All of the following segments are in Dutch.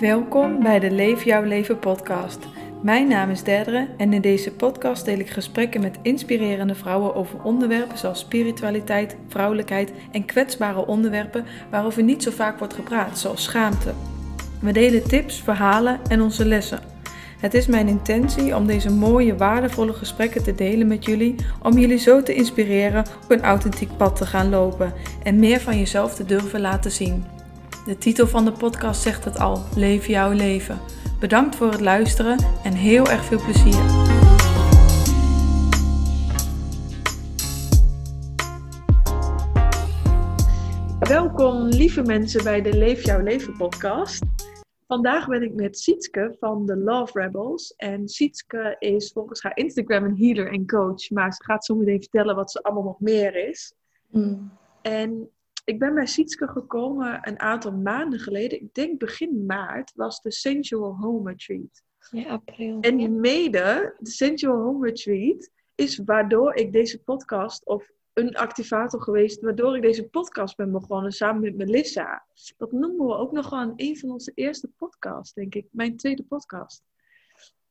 Welkom bij de Leef Jouw Leven podcast. Mijn naam is Derdere en in deze podcast deel ik gesprekken met inspirerende vrouwen over onderwerpen zoals spiritualiteit, vrouwelijkheid en kwetsbare onderwerpen waarover niet zo vaak wordt gepraat, zoals schaamte. We delen tips, verhalen en onze lessen. Het is mijn intentie om deze mooie, waardevolle gesprekken te delen met jullie, om jullie zo te inspireren op een authentiek pad te gaan lopen en meer van jezelf te durven laten zien. De titel van de podcast zegt het al: Leef jouw leven. Bedankt voor het luisteren en heel erg veel plezier. Welkom, lieve mensen, bij de Leef jouw leven podcast. Vandaag ben ik met Sietske van de Love Rebels. En Sietske is volgens haar Instagram een healer en coach. Maar ze gaat zo meteen vertellen wat ze allemaal nog meer is. Mm. En ik ben bij Sietske gekomen een aantal maanden geleden. Ik denk begin maart was de Sensual Home Retreat. Ja, april. En mede, de Sensual Home Retreat, is waardoor ik deze podcast, of een activator geweest, waardoor ik deze podcast ben begonnen samen met Melissa. Dat noemen we ook nog gewoon een van onze eerste podcasts, denk ik. Mijn tweede podcast.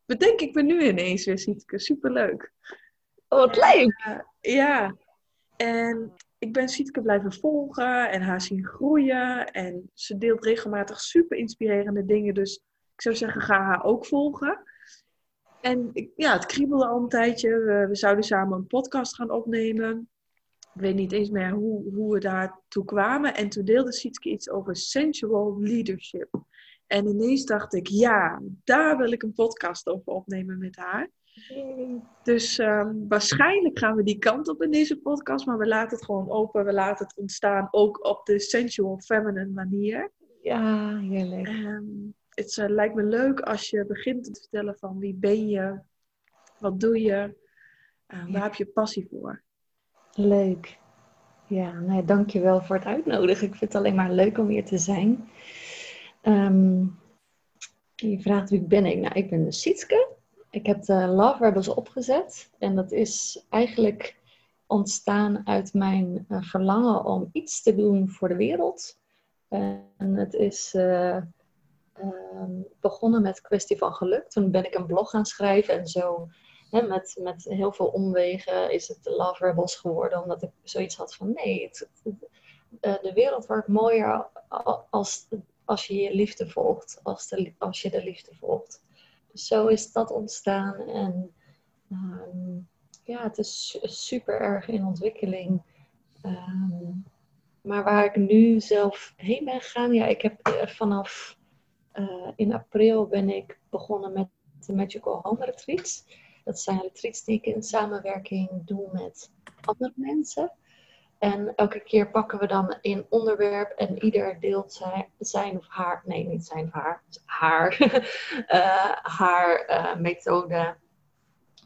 Bedenk ik me nu ineens weer, Sietke. Superleuk. Oh, wat leuk! ja. En ik ben Sietke blijven volgen en haar zien groeien. En ze deelt regelmatig super inspirerende dingen. Dus ik zou zeggen, ga haar ook volgen. En ja, het kriebelde al een tijdje. We, we, zouden samen een podcast gaan opnemen. Ik weet niet eens meer hoe, hoe we daartoe kwamen. En toen deelde Sietke iets over sensual leadership. En ineens dacht ik, ja, daar wil ik een podcast over opnemen met haar. Dus ehm, waarschijnlijk gaan we die kant op in deze podcast, maar we laten het gewoon open. We laten het ontstaan ook op de sensual feminine manier. Ja, heerlijk. Um, het uh, lijkt me leuk als je begint te vertellen van wie ben je, wat doe je, uh, waar heb je passie voor. Leuk. Ja, nou, dankjewel voor het uitnodigen. Ik vind het alleen maar leuk om hier te zijn. Um, je vraagt wie ben ik? Nou, ik ben de Sietske. Ik heb de Love Rebels opgezet. En dat is eigenlijk ontstaan uit mijn uh, verlangen om iets te doen voor de wereld. En het is uh, um, begonnen met kwestie van geluk. Toen ben ik een blog gaan schrijven en zo hè, met, met heel veel omwegen is het Love Rebels geworden. Omdat ik zoiets had van nee, het, uh, de wereld wordt mooier als, als je je liefde volgt. Als, de, als je de liefde volgt. Zo is dat ontstaan. En um, ja, het is super erg in ontwikkeling. Um, maar waar ik nu zelf heen ben gegaan, ja, ik heb uh, vanaf uh, in april ben ik begonnen met de Magical Home Retreats. Dat zijn retreats die ik in samenwerking doe met andere mensen. En elke keer pakken we dan een onderwerp en ieder deelt zijn, of haar, nee niet zijn of haar, haar, uh, haar uh, methode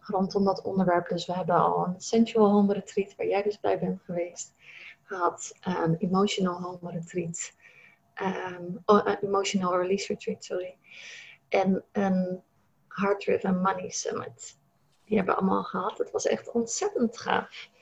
rondom dat onderwerp. Dus we hebben al een sensual home retreat, waar jij dus bij bent geweest, gehad. Een emotional home retreat, um, emotional release retreat, sorry. En een heart driven money summit. Die hebben we allemaal gehad. Het was echt ontzettend gaaf.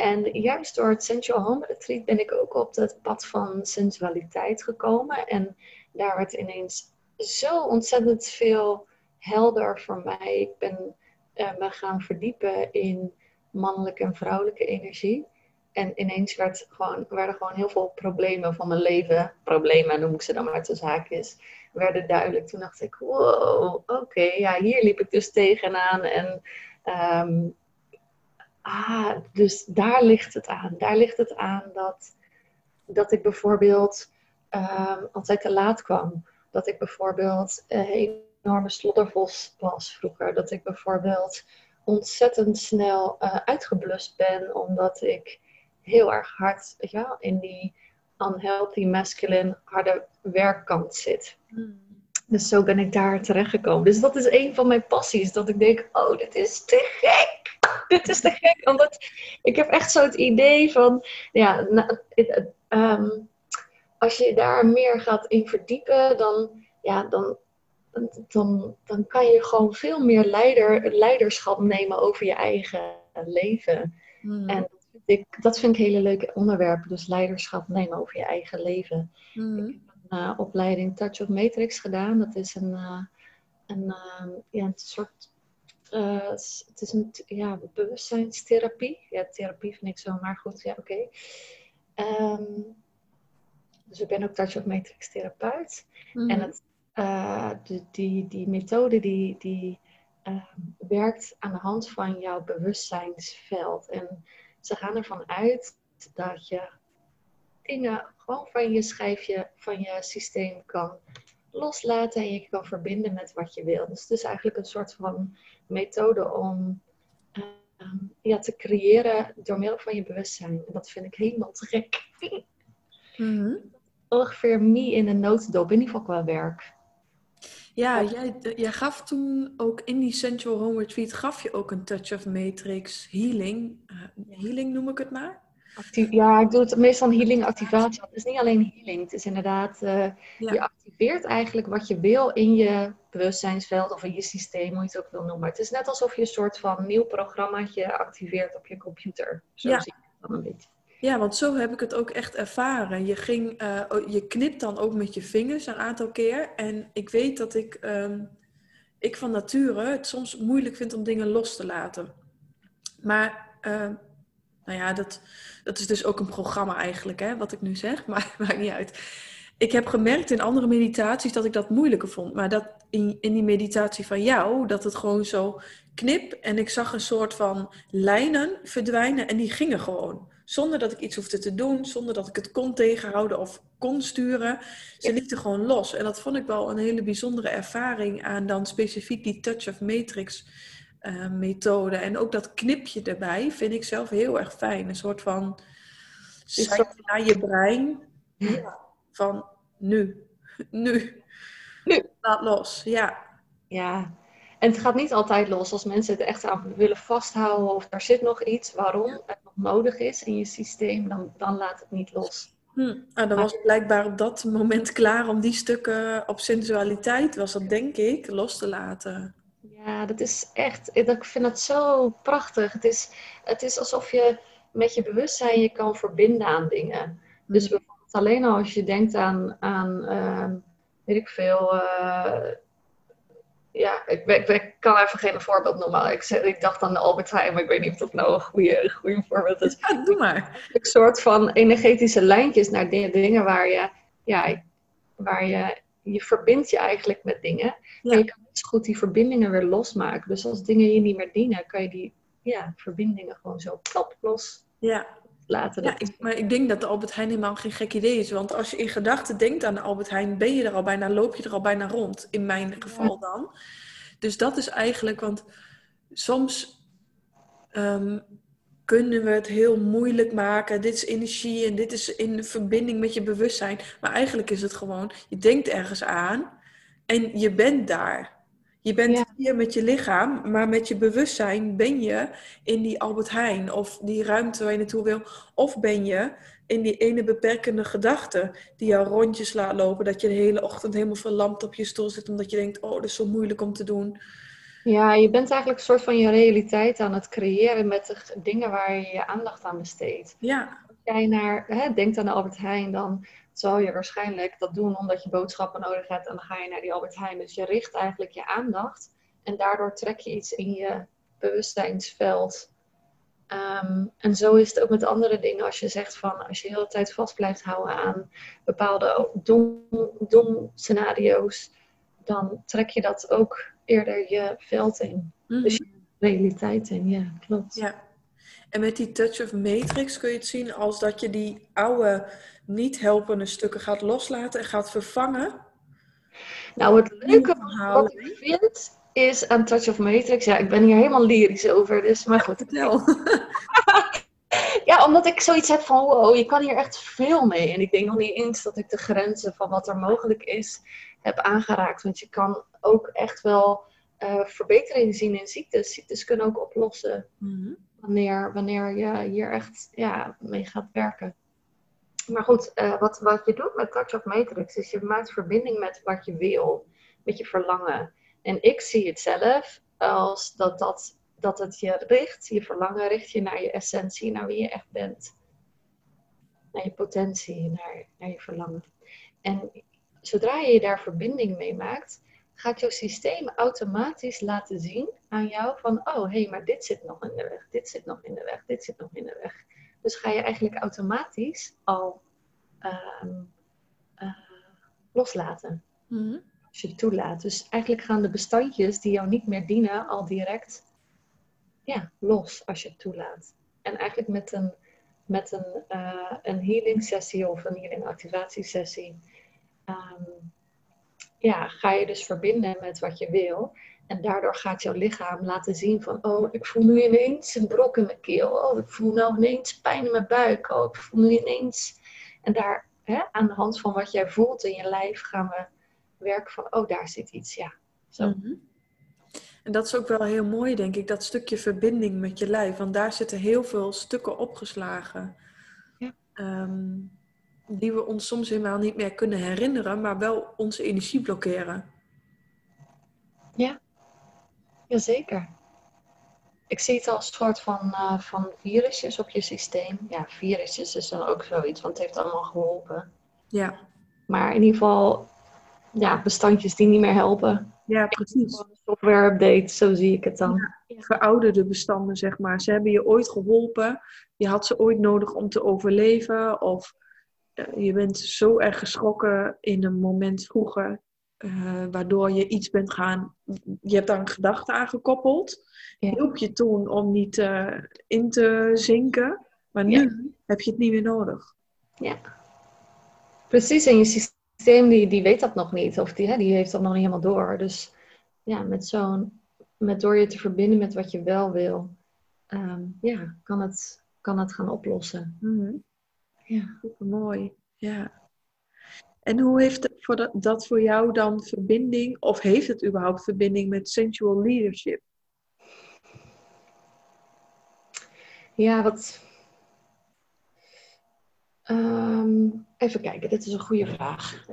En juist door het Sensual Home Retreat ben ik ook op het pad van sensualiteit gekomen. En daar werd ineens zo ontzettend veel helder voor mij. Ik ben uh, me gaan verdiepen in mannelijke en vrouwelijke energie. En ineens werd gewoon, werden gewoon heel veel problemen van mijn leven, problemen noem ik ze dan maar te zaakjes, werden duidelijk. Toen dacht ik, wow, oké, ja, hier liep ik dus tegenaan. En um, ah, dus daar ligt het aan. Daar ligt het aan dat, dat ik bijvoorbeeld um, altijd te laat kwam. Dat ik bijvoorbeeld een enorme sloddervos was vroeger. Dat ik bijvoorbeeld ontzettend snel uh, uitgeblust ben omdat ik heel erg hard weet je wel, in die unhealthy masculine harde werkkant zit. Hmm. Dus zo ben ik daar terechtgekomen. Dus dat is een van mijn passies. Dat ik denk, oh, dit is te gek. dit is te gek. Omdat ik heb echt zo het idee van, ja, um, als je daar meer gaat in verdiepen, dan, ja, dan, dan, dan kan je gewoon veel meer leider, leiderschap nemen over je eigen leven. Hmm. En ik, dat vind ik hele leuke onderwerpen. Dus leiderschap nemen over je eigen leven. Hmm. Ik heb uh, opleiding Touch of Matrix gedaan. Dat is een, uh, een, uh, ja, een soort. Het is een ja, bewustzijnstherapie. Ja, therapie vind ik zo, maar goed, ja, oké. Okay. Um, dus ik ben ook Touch of Matrix therapeut. Mm. En het, de, die, die methode die, die werkt aan de hand van jouw bewustzijnsveld. En ze gaan ervan uit dat je dingen gewoon van je schijfje, van je systeem kan loslaten en je kan verbinden met wat je wil. Dus het is eigenlijk een soort van methode om uh, ja, te creëren door middel van je bewustzijn. En dat vind ik helemaal te gek. Mm Ongeveer me in een notendop, in ieder geval qua werk. Ja, jij, jij gaf toen ook in die Central Home Retreat, gaf je ook een Touch of Matrix healing. Uh, healing noem ik het maar ja, ik doe het meestal een healing activatie. Het is niet alleen healing. Het is inderdaad, uh, je activeert eigenlijk wat je wil in je bewustzijnsveld of in je systeem, hoe je het ook wil noemen. Het is net alsof je een soort van nieuw programmaatje activeert op je computer. Zo ja. zie ik het dan een beetje. Ja, want zo heb ik het ook echt ervaren. Je, ging, uh, je knipt dan ook met je vingers een aantal keer. En ik weet dat ik, um, ik van nature het soms moeilijk vind om dingen los te laten. Maar uh, nou ja, dat, dat is dus ook een programma eigenlijk, hè, wat ik nu zeg, maar maakt niet uit. Ik heb gemerkt in andere meditaties dat ik dat moeilijker vond. Maar dat in, in die meditatie van jou, dat het gewoon zo knip en ik zag een soort van lijnen verdwijnen en die gingen gewoon. Zonder dat ik iets hoefde te doen, zonder dat ik het kon tegenhouden of kon sturen. Ze lieten gewoon los. En dat vond ik wel een hele bijzondere ervaring aan dan specifiek die Touch of Matrix uh, methode. En ook dat knipje erbij vind ik zelf heel erg fijn. Een soort van site naar je brein. Ja. Van nu, nu, nu. Laat los, ja. Ja, en het gaat niet altijd los als mensen het echt aan willen vasthouden of er zit nog iets waarom het nog nodig is in je systeem, dan, dan laat het niet los. Hm. Ah, dan was het blijkbaar op dat moment klaar om die stukken op sensualiteit, was dat denk ik, los te laten. Ja, dat is echt, ik vind dat zo prachtig. Het is, het is alsof je met je bewustzijn je kan verbinden aan dingen. Dus mm. bijvoorbeeld alleen al als je denkt aan, aan uh, weet ik veel, uh, ja, ik, ik, ik, kan even geen voorbeeld noemen. Ik, ik dacht aan de Albert Heijn, maar ik weet niet of dat nou een goede, goede voorbeeld is. Ja, doe maar. Een soort van energetische lijntjes naar dingen waar je, ja, waar je, je verbindt je eigenlijk met dingen. Ja. je kan goed die verbindingen weer losmaken. Dus als dingen je niet meer dienen, kan je die ja, verbindingen gewoon zo plop los ja. laten. Ja, ik, maar ik denk dat de Albert Heijn helemaal geen gek idee is. Want als je in gedachten denkt aan de Albert Heijn, ben je er al bijna, loop je er al bijna rond. In mijn geval dan. Dus dat is eigenlijk, want soms ehm, kunnen we het heel moeilijk maken. Dit is energie en dit is in verbinding met je bewustzijn. Maar eigenlijk is het gewoon, je denkt ergens aan en je bent daar. Je bent hier met je lichaam, maar met je bewustzijn ben je in die Albert Heijn of die ruimte waar je naartoe wil. Of ben je in die ene beperkende gedachte die jou rondjes laat lopen. Dat je de hele ochtend helemaal verlamd op je stoel zit omdat je denkt, oh, dat is zo moeilijk om te doen. Ja, je bent eigenlijk een soort van je realiteit aan het creëren met de dingen waar je je aandacht aan besteedt. Ja. Als jij naar, hè, denkt aan de Albert Heijn, dan zal je waarschijnlijk dat doen omdat je boodschappen nodig hebt en dan ga je naar die Albert Heijn. Dus je richt eigenlijk je aandacht en daardoor trek je iets in je bewustzijnsveld. Ehm, en zo is het ook met andere dingen. Als je zegt van, als je de hele tijd vast blijft houden aan bepaalde dom, scenario's, dan trek je dat ook eerder je veld in. Mm Dus je realiteit in, ja, klopt. Ja. En met die touch of matrix kun je het zien als dat je die oude niet helpende stukken gaat loslaten en gaat vervangen? Nou, het leuke wat ik vind is aan Touch of Matrix. Ja, ik ben hier helemaal lyrisch over, dus maar goed. Vertel. ja, omdat ik zoiets heb van, wow, je kan hier echt veel mee. En ik denk nog niet eens dat ik de grenzen van wat er mogelijk is heb aangeraakt. Want je kan ook echt wel uh, verbetering zien in ziektes. Ziektes kunnen ook oplossen mhm. Wanneer, wanneer je hier echt ja, mee gaat werken. Maar goed, uh, wat, wat je doet met Touch of Matrix is je maakt verbinding met wat je wil, met je verlangen. En ik zie het zelf als dat, dat, dat het je richt, je verlangen richt je naar je essentie, naar wie je echt bent. Naar je potentie, naar, naar je verlangen. En zodra je daar verbinding mee maakt, gaat jouw systeem automatisch laten zien aan jou van, oh hé, hey, maar dit zit nog in de weg, dit zit nog in de weg, dit zit nog in de weg. Dus ga je eigenlijk automatisch al ehm, eh, loslaten. Mhm. Als je het toelaat. Dus eigenlijk gaan de bestandjes die jou niet meer dienen al direct ja, los als je het toelaat. En eigenlijk met een, met een, uh, een healing sessie of een healing activatiesessie um, ja, ga je dus verbinden met wat je wil. En daardoor gaat jouw lichaam laten zien van, oh, ik voel nu ineens een brok in mijn keel. Oh, ik voel nou ineens pijn in mijn buik. Oh, ik voel nu ineens... En daar, hè, aan de hand van wat jij voelt in je lijf, gaan we werken van, oh, daar zit iets, ja. Zo. Mhm. En dat is ook wel heel mooi, denk ik, dat stukje verbinding met je lijf. Want daar zitten heel veel stukken opgeslagen. Ja. Ehm, die we ons soms helemaal niet meer kunnen herinneren, maar wel onze energie blokkeren. Ja, jazeker. Ik zie het als een soort van, uh, van virusjes op je systeem. Ja, virusjes is dan ook zoiets, want het heeft allemaal geholpen. Ja. Maar in ieder geval, ja, bestandjes die niet meer helpen. Ja, precies. Software update, zo zie ik het dan. Ja, verouderde bestanden, zeg maar. Ze hebben je ooit geholpen. Je had ze ooit nodig om te overleven. Of eh, je bent zo erg geschrokken in een moment vroeger, uh, waardoor je iets bent gaan, je hebt daar een gedachte aan gekoppeld. Ja. Hielp je toen om niet uh, in te zinken, maar nu ja. heb je het niet meer nodig. Ja, precies. En je systeem die, die weet dat nog niet, of die, hè, die heeft dat nog niet helemaal door. Dus ja, met zo'n, met door je te verbinden met wat je wel wil, um, ja, kan het, kan het gaan oplossen. Mm -hmm. Ja, super mooi. Ja. En hoe heeft het voor dat, dat voor jou dan verbinding, of heeft het überhaupt verbinding met sensual leadership? Ja, wat. Um, even kijken, dit is een goede vraag.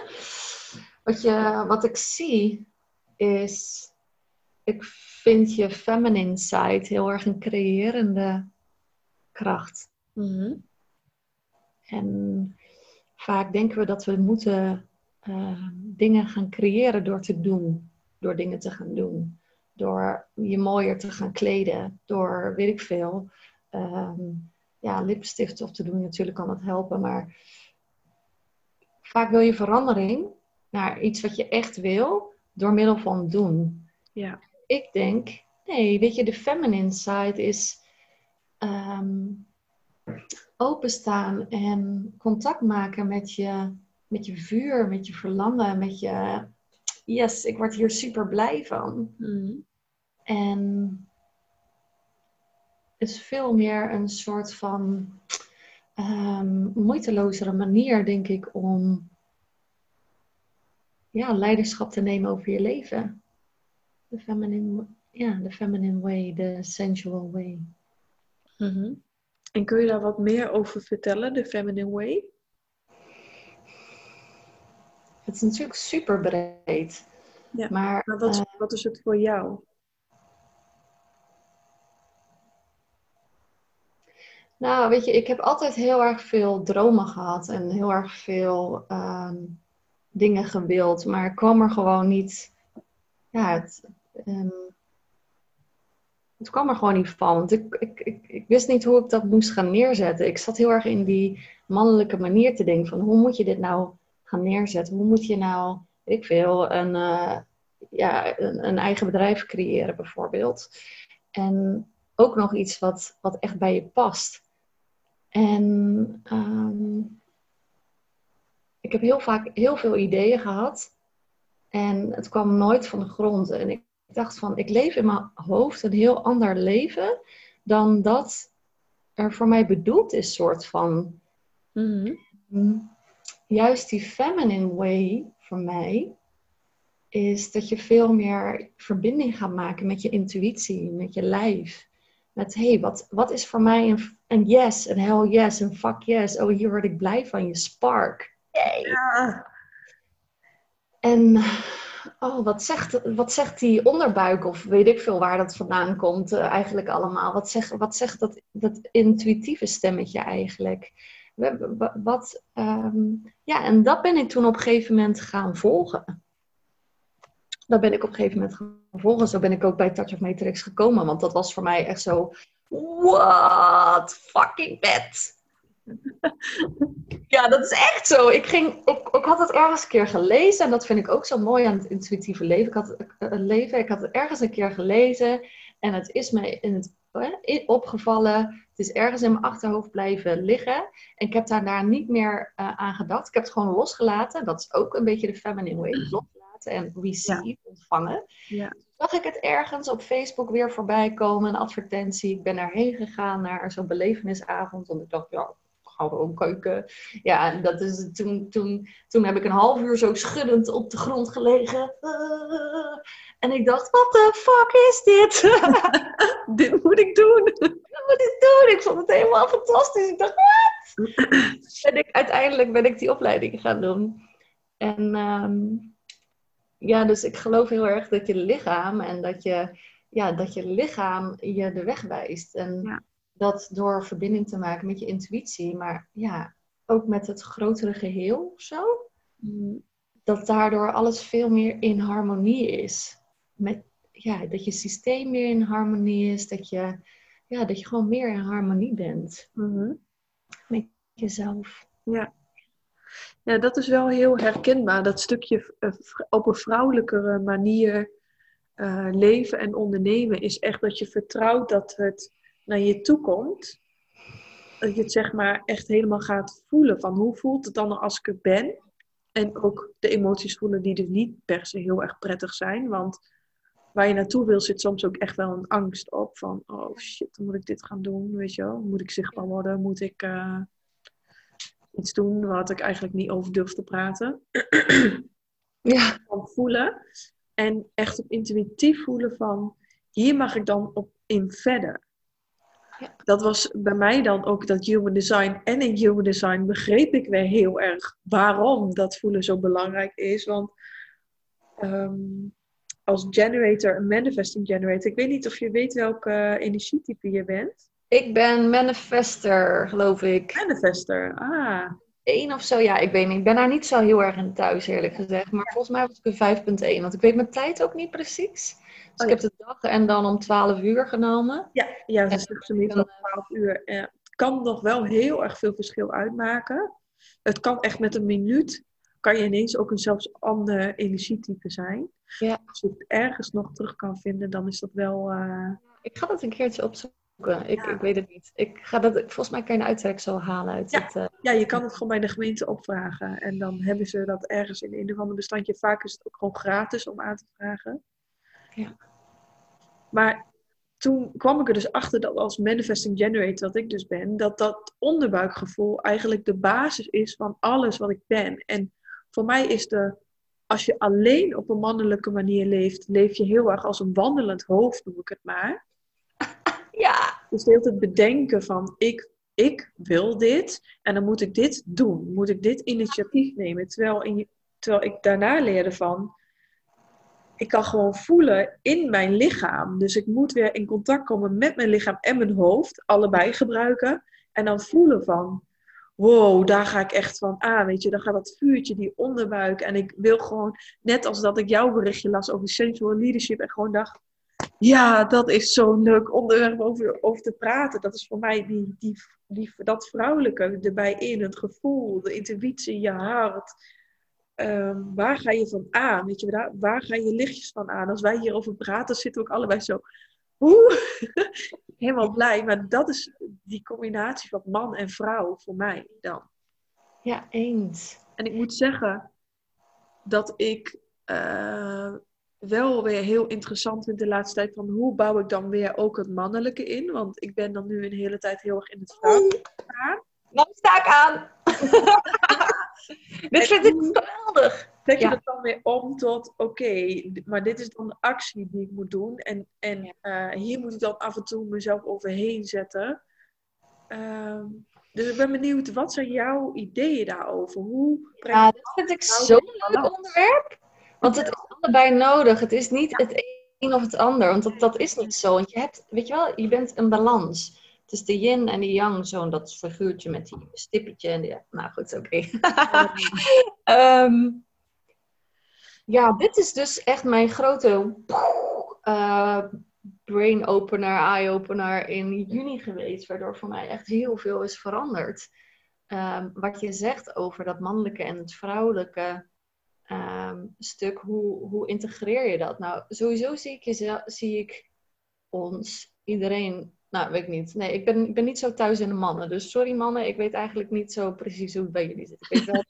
wat, je, wat ik zie is. Ik vind je feminine side heel erg een creërende kracht. Mm -hmm. En vaak denken we dat we moeten uh, dingen gaan creëren door te doen. Door dingen te gaan doen. Door je mooier te gaan kleden. Door, weet ik veel, um, ja, lipstift op te doen. Natuurlijk kan dat helpen. Maar vaak wil je verandering naar iets wat je echt wil. Door middel van doen. Ja. Ik denk, nee, weet je, de feminine side is... Openstaan en contact maken met je, met je vuur, met je verlangen, met je yes, ik word hier super blij van. Mm. En het is veel meer een soort van um, moeitelozere manier, denk ik, om ja, leiderschap te nemen over je leven. De feminine, ja, de feminine way, de sensual way. Mm -hmm. En kun je daar wat meer over vertellen, de Feminine Way? Het is natuurlijk super breed. Ja, maar, maar wat, uh, wat is het voor jou? Nou, weet je, ik heb altijd heel erg veel dromen gehad en heel erg veel um, dingen gewild, maar ik kwam er gewoon niet. Ja, het, um, het kwam er gewoon niet van. Want ik, ik, ik, ik, wist niet hoe ik dat moest gaan neerzetten. Ik zat heel erg in die mannelijke manier te denken van hoe moet je dit nou gaan neerzetten? Hoe moet je nou, ik veel, een, uh, ja, een, een, eigen bedrijf creëren bijvoorbeeld. En ook nog iets wat, wat echt bij je past. En um, ik heb heel vaak heel veel ideeën gehad. En het kwam nooit van de grond. En ik ik dacht van, ik leef in mijn hoofd een heel ander leven dan dat er voor mij bedoeld is, soort van. Mm-hmm. Juist die feminine way voor mij is dat je veel meer verbinding gaat maken met je intuïtie, met je lijf. Met hé, hey, wat, wat is voor mij een, een yes, een hell yes, een fuck yes. Oh, hier word ik blij van, je spark. Yay. Ja. En oh, wat zegt, wat zegt die onderbuik of weet ik veel waar dat vandaan komt uh, eigenlijk allemaal? Wat zegt, wat zegt dat, dat intuïtieve stemmetje eigenlijk? wat, ehm, ja, en dat ben ik toen op een gegeven moment gaan volgen. Dat ben ik op een gegeven moment gaan volgen. Zo ben ik ook bij Touch of Matrix gekomen. Want dat was voor mij echt zo, what fucking bed. ja, dat is echt zo. Ik, ging, ik, ik had het ergens een keer gelezen. En dat vind ik ook zo mooi aan het intuïtieve leven. Ik had het, het leven. Ik had het ergens een keer gelezen. En het is mij in het opgevallen. Het is ergens in mijn achterhoofd blijven liggen. En ik heb daarna niet meer uh, aan gedacht. Ik heb het gewoon losgelaten. Dat is ook een beetje de feminine way. Loslaten en receive, ontvangen. Ja. Toen zag ik het ergens op Facebook weer voorbij komen. Een advertentie. Ik ben daarheen gegaan naar zo'n belevenisavond. Want ik dacht, ja, gewoon keuken. Ja, en dat is, toen, toen, toen heb ik een half uur zo schuddend op de grond gelegen. En ik dacht, what the fuck is dit? dit moet ik doen. Dit moet ik doen. Ik vond het helemaal fantastisch. Ik dacht, wat? en ik, uiteindelijk ben ik die opleiding gaan doen. En ehm, ja, dus ik geloof heel erg dat je lichaam en dat je, ja, dat je lichaam je de weg wijst. En ja. Dat door verbinding te maken met je intuïtie, maar ja, ook met het grotere geheel of zo. Mm. Dat daardoor alles veel meer in harmonie is met, ja, dat je systeem meer in harmonie is, dat je, ja, dat je gewoon meer in harmonie bent mhm. met jezelf. Ja. ja, dat is wel heel herkenbaar. Dat stukje uh, op een vrouwelijkere manier uh, leven en ondernemen is echt dat je vertrouwt dat het naar je toe komt. Dat je het zeg maar echt helemaal gaat voelen van hoe voelt het dan als ik er ben. En ook de emoties voelen die er niet per se heel erg prettig zijn. Want waar je naartoe wil, zit soms ook echt wel een angst op. Van, oh shit, dan moet ik dit gaan doen, weet je wel. Moet ik zichtbaar worden? Moet ik uh, iets doen wat ik eigenlijk niet over durf te praten? ja. Van voelen. En echt op intuïtief voelen van, hier mag ik dan op in verder. Ja. Dat was bij mij dan ook dat human design. En in human design begreep ik weer heel erg waarom dat voelen zo belangrijk is. Want um, als generator, een manifesting generator. Ik weet niet of je weet welke uh, energietype je bent. Ik ben manifester, geloof ik. Manifester, ah. Eén of zo, ja, ik weet niet. Ik ben daar niet zo heel erg in thuis, eerlijk gezegd. Maar volgens mij was ik een 5.1, want ik weet mijn tijd ook niet precies. Dus oh, ik heb de dag en dan om 12 uur genomen. Ja, ja dus is om 12 uur. het kan nog wel heel erg veel verschil uitmaken. Het kan echt met een minuut kan je ineens ook een zelfs ander energietype zijn. Ja. Als je het ergens nog terug kan vinden, dan is dat wel. Uh... Ik ga dat een keertje opzoeken. Ik, ik weet het niet. Ik ga dat, volgens mij kan je een uittrek zo halen uit ja. het. Uh... Ja, je kan het gewoon bij de gemeente opvragen. En dan hebben ze dat ergens in een of ander bestandje. Vaak is het ook gewoon gratis om aan te vragen. Ja. Maar toen kwam ik er dus achter dat als manifesting generator, dat ik dus ben, dat dat onderbuikgevoel eigenlijk de basis is van alles wat ik ben. En voor mij is de, als je alleen op een mannelijke manier leeft, leef je heel erg als een wandelend hoofd, noem ik het maar. Ja. Dus de hele tijd bedenken van, ik, ik wil dit en dan moet ik dit doen. Moet ik dit initiatief nemen? Terwijl, in, terwijl ik daarna leerde van, ik kan gewoon voelen in mijn lichaam. Dus ik moet weer in contact komen met mijn lichaam en mijn hoofd, allebei gebruiken. En dan voelen van, wow, daar ga ik echt van aan, weet je. Dan gaat dat vuurtje, die onderbuik. En ik wil gewoon, net als dat ik jouw berichtje las over sensual leadership en gewoon dacht, ja, dat is zo'n leuk onderwerp over, over te praten. Dat is voor mij die, die, die, dat vrouwelijke erbij in, het gevoel, de intuïtie, je hart. Ehm, waar ga je van aan? Weet je, waar, waar ga je lichtjes van aan? Als wij hierover praten, zitten we ook allebei zo Oeh, helemaal blij. Maar dat is die combinatie van man en vrouw voor mij dan. Ja, eens. En ik moet zeggen dat ik uh, wel weer heel interessant vind de laatste tijd van hoe bouw ik dan weer ook het mannelijke in. Want ik ben dan nu een hele tijd heel erg in het vrouwelijke gaan. Dan sta ik aan. Dit vind ik geweldig. Zet je het dan weer om tot, oké, maar dit is dan de actie die ik moet doen. En, en uh, hier moet ik dan af en toe mezelf overheen zetten. Uh, dus ik ben benieuwd, wat zijn jouw ideeën daarover? Hoe ja, dat vind ik nou zo'n leuk onderwerp. Want het is allebei nodig. Het is niet het een of het ander. Want dat, dat is niet zo. Want je hebt, weet je wel, je bent een balans. Het is de yin en de yang, zo'n dat figuurtje met die stippetje. En die, nou goed, oké. Ehm, ja, dit is dus echt mijn grote uh, brain opener, eye opener in juni geweest, waardoor voor mij echt heel veel is veranderd. Ehm, wat je zegt over dat mannelijke en het vrouwelijke ehm, stuk, hoe, hoe integreer je dat? Nou, sowieso zie ik, jezelf, zie ik ons, iedereen, nou weet ik niet. Nee, ik ben, ik ben niet zo thuis in de mannen. Dus sorry mannen, ik weet eigenlijk niet zo precies hoe het bij jullie zit. Ik weet wel.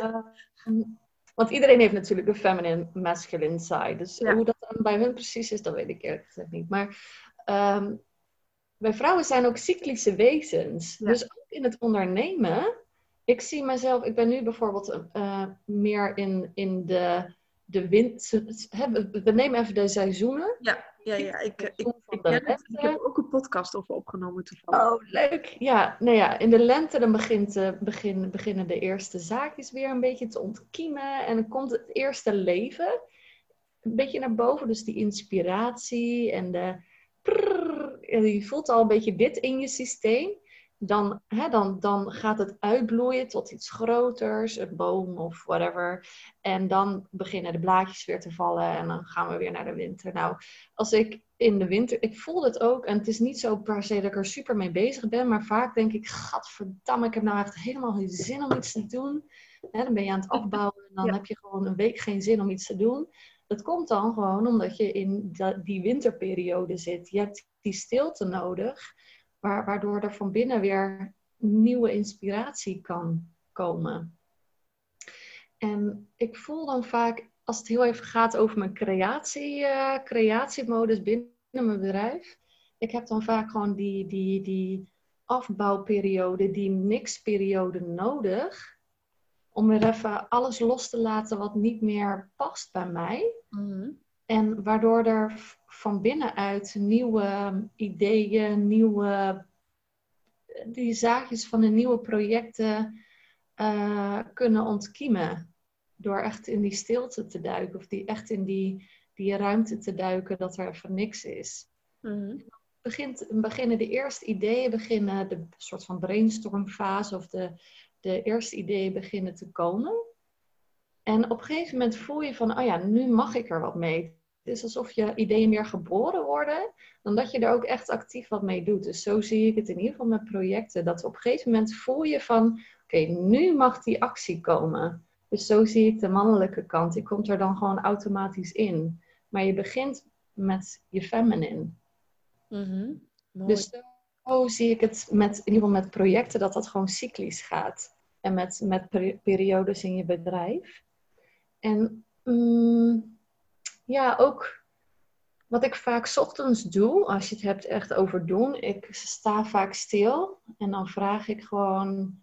uh, want iedereen heeft natuurlijk een feminine, masculine side. Dus hoe dat dan bij hun precies is, dat weet ik eerlijk gezegd niet. Maar um, wij vrouwen zijn ook cyclische wezens. Dus ook in het ondernemen. Ik zie mezelf, ik ben nu bijvoorbeeld uh, meer in, in de, de wind. We nemen even de seizoenen. Ja, ja, ja. Ik, ik, ik, ik, heb ook een podcast over opgenomen toevallig. Oh, leuk. Ja, nou ja, in de lente dan begint, uh, begin, beginnen de eerste zaakjes weer een beetje te ontkiemen. En dan komt het eerste leven een beetje naar boven. Dus die inspiratie en de je voelt al een beetje dit in je systeem, dan, hè, dan, dan gaat het uitbloeien tot iets groters, een boom of whatever. En dan beginnen de blaadjes weer te vallen en dan gaan we weer naar de winter. Nou, als ik in de winter, ik voel het ook en het is niet zo per se dat ik er super mee bezig ben, maar vaak denk ik, gadverdamme, ik heb nou echt helemaal geen zin om iets te doen. Hè, dan ben je aan het afbouwen en dan heb je gewoon een week geen zin om iets te doen. Dat komt dan gewoon omdat je in die winterperiode zit. Je hebt die stilte nodig, waardoor er van binnen weer nieuwe inspiratie kan komen. En ik voel dan vaak, als het heel even gaat over mijn creatie, uh, creatiemodus binnen mijn bedrijf, ik heb dan vaak gewoon die, die, die afbouwperiode, die mixperiode nodig om weer even alles los te laten wat niet meer past bij mij. Mhm. En waardoor er van binnenuit nieuwe ideeën, nieuwe die zaakjes van de nieuwe projecten uh, kunnen ontkiemen. Door echt in die stilte te duiken of die, echt in die, die ruimte te duiken dat er even niks is. Mm Begint, beginnen de eerste ideeën, beginnen de soort van brainstormfase of de, de eerste ideeën beginnen te komen. En op een gegeven moment voel je van, oh ja, nu mag ik er wat mee. Het is alsof je ideeën meer geboren worden, dan dat je er ook echt actief wat mee doet. Dus zo zie ik het in ieder geval met projecten. Dat op een gegeven moment voel je van, oké, nu mag die actie komen. Dus zo zie ik de mannelijke kant. Die komt er dan gewoon automatisch in. Maar je begint met je feminine. Mm Dus zo zie ik het met, in ieder geval met projecten, dat dat gewoon cyclisch gaat. En met, met periodes in je bedrijf. En mm, ja, ook wat ik vaak ochtends doe, als je het hebt echt over doen, ik sta vaak stil en dan vraag ik gewoon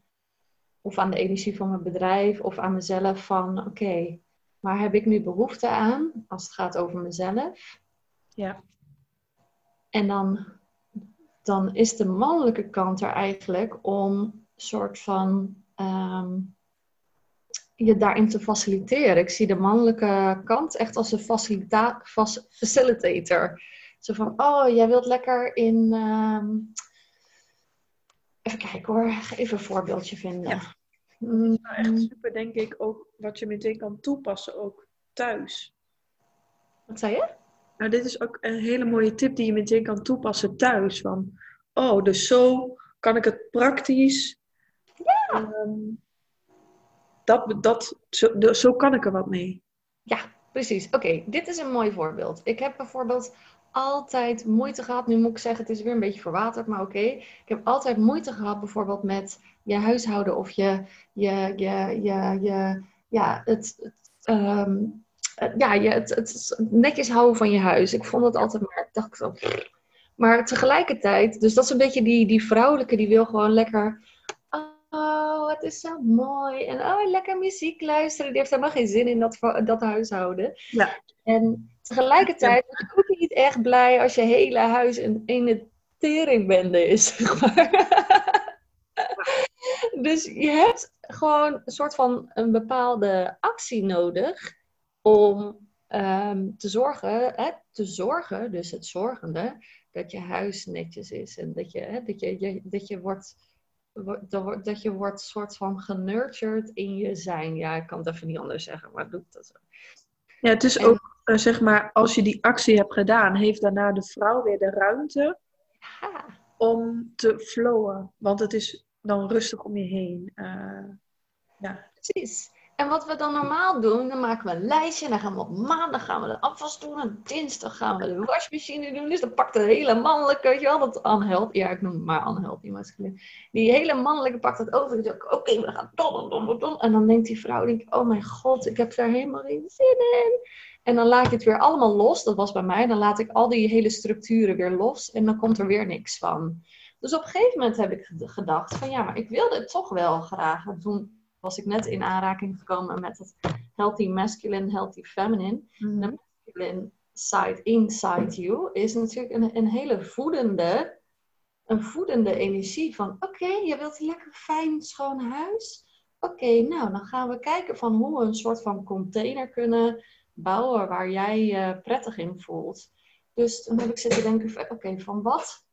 of aan de energie van mijn bedrijf of aan mezelf van oké, okay, waar heb ik nu behoefte aan als het gaat over mezelf? Ja. En dan dan is de mannelijke kant er eigenlijk om soort van ehm, je daarin te faciliteren. Ik zie de mannelijke kant echt als een facilita facilitator. Zo van, oh, jij wilt lekker in... Ehm, even kijken hoor, even een voorbeeldje vinden. Ja. Mm. echt super, denk ik, ook wat je meteen kan toepassen, ook thuis. Wat zei je? Nou, dit is ook een hele mooie tip die je meteen kan toepassen thuis. Van, oh, dus zo kan ik het praktisch. Ja. Um, dat, dat, zo, zo kan ik er wat mee. Ja, precies. Oké, dit is een mooi voorbeeld. Ik heb bijvoorbeeld altijd moeite gehad. Nu moet ik zeggen, het is weer een beetje verwaterd, maar oké. Ik heb altijd moeite gehad bijvoorbeeld met je huishouden of je, je, je, je, je ja, het, het um, ja, je, het, het, netjes houden van je huis. Ik vond het altijd maar, ik dacht zo. Maar tegelijkertijd, dus dat is een beetje die, die vrouwelijke, die wil gewoon lekker. Oh, het is zo mooi. En oh, lekker muziek luisteren. Die heeft helemaal geen zin in dat, dat huishouden. Ja. En tegelijkertijd ben ik ook niet echt blij als je hele huis een ene teringbende is, zeg maar. Dus je hebt gewoon een soort van een bepaalde actie nodig om um, te zorgen, hè, te zorgen, dus het zorgende, dat je huis netjes is en dat je, hè, dat je, je, dat je wordt- dat je wordt soort van genurtured in je zijn. Ja, ik kan het even niet anders zeggen, maar doe dat zo. Ja, het is En- ook, eh, zeg maar, als je die actie hebt gedaan, heeft daarna de vrouw weer de ruimte Ja, om te flowen. Want het is dan rustig om je heen. Eh, ja. precies. En wat we dan normaal doen, dan maken we een lijstje. En dan gaan we op maandag gaan we de afwas doen. En dinsdag gaan we de wasmachine doen. Dus dan pakt de hele mannelijke, weet je wel, dat unhealthy. Ja, ik noem het maar unhealthy masculine. Die hele mannelijke pakt dat over. En zegt, oké, we gaan don, don, don. En dan denkt die vrouw, denkt, oh mijn god, ik heb daar helemaal geen zin in. En dan laat je het weer allemaal los. Dat was bij mij. Dan laat ik al die hele structuren weer los. En dan komt er weer niks van. Dus op een gegeven moment heb ik ged- gedacht van ja, maar ik wil dit toch wel graag. Toen was ik net in aanraking gekomen met het healthy masculine, healthy feminine. De masculine side inside you is natuurlijk een, een hele voedende, een voedende energie van oké, je wilt een lekker fijn schoon huis. Oké, nou dan gaan we kijken van hoe we een soort van container kunnen bouwen waar jij je prettig in voelt. Dus toen heb ik zitten denken van oké, van wat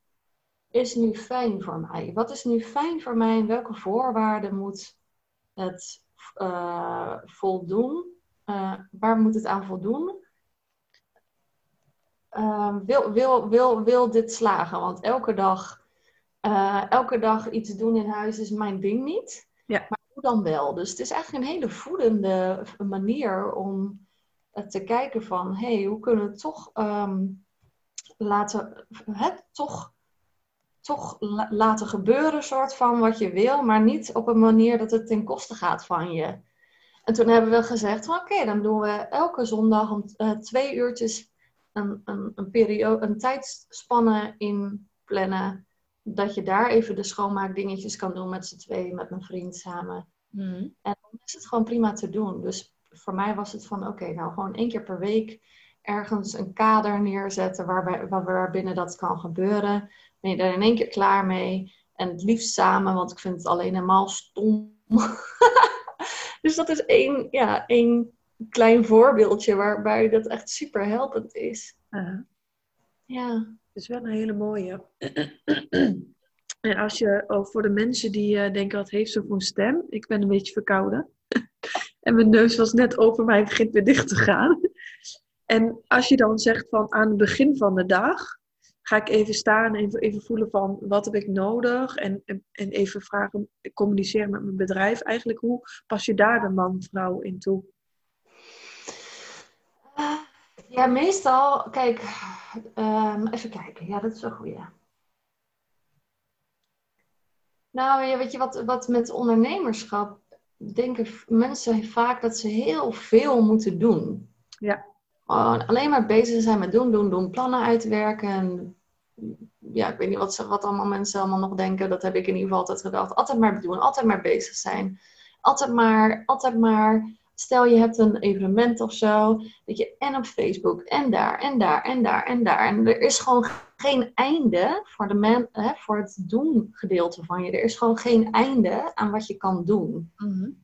is nu fijn voor mij? Wat is nu fijn voor mij en welke voorwaarden moet het eh, voldoen? Eh, waar moet het aan voldoen? Eh, wil, wil, wil, wil dit slagen? Want elke dag, eh, elke dag iets doen in huis is mijn ding niet. Ja. Maar hoe dan wel? Dus het is eigenlijk een hele voedende manier om te kijken van... hé, hey, hoe kunnen we toch ehm, laten... Het toch toch la- laten gebeuren, soort van wat je wil, maar niet op een manier dat het ten koste gaat van je. En toen hebben we gezegd: van, oké, dan doen we elke zondag om eh, twee uurtjes een, een, een, periode, een tijdspanne in plannen. Dat je daar even de schoonmaakdingetjes kan doen met z'n tweeën, met mijn vriend samen. Mhm. En dan is het gewoon prima te doen. Dus voor mij was het van, oké, nou gewoon één keer per week ergens een kader neerzetten waarbij, waar, waarbinnen dat kan gebeuren. Ben je daar in één keer klaar mee. En het liefst samen, want ik vind het alleen helemaal stom. dus dat is één, ja, één klein voorbeeldje waarbij dat echt super helpend is. Uh, Ja. het is wel een hele mooie. en als je, ook voor de mensen die eh, denken, wat heeft ze voor een stem? Ik ben een beetje verkouden. en mijn neus was net open, maar hij begint weer dicht te gaan. en als je dan zegt van aan het begin van de dag, ga ik even staan en even, even voelen van wat heb ik nodig? En, en, en even vragen, communiceren met mijn bedrijf. Eigenlijk, hoe pas je daar de man-vrouw in toe? Uh, ja, meestal, kijk, um, even kijken. Ja, dat is wel goed, ja. Nou, ja, weet je wat, wat met ondernemerschap denken mensen vaak dat ze heel veel moeten doen. Ja. Alleen maar bezig zijn met doen, doen, doen, plannen uitwerken. En, ja, ik weet niet wat, ze, wat allemaal mensen allemaal nog denken. Dat heb ik in ieder geval altijd gedacht. Altijd maar doen, altijd maar bezig zijn. Altijd maar, altijd maar. Stel je hebt een evenement of zo. Dat je en op Facebook en daar en daar en daar en daar. En er is gewoon geen einde voor, de man, hè, voor het doen gedeelte van je. Er is gewoon geen einde aan wat je kan doen. Mm-hmm.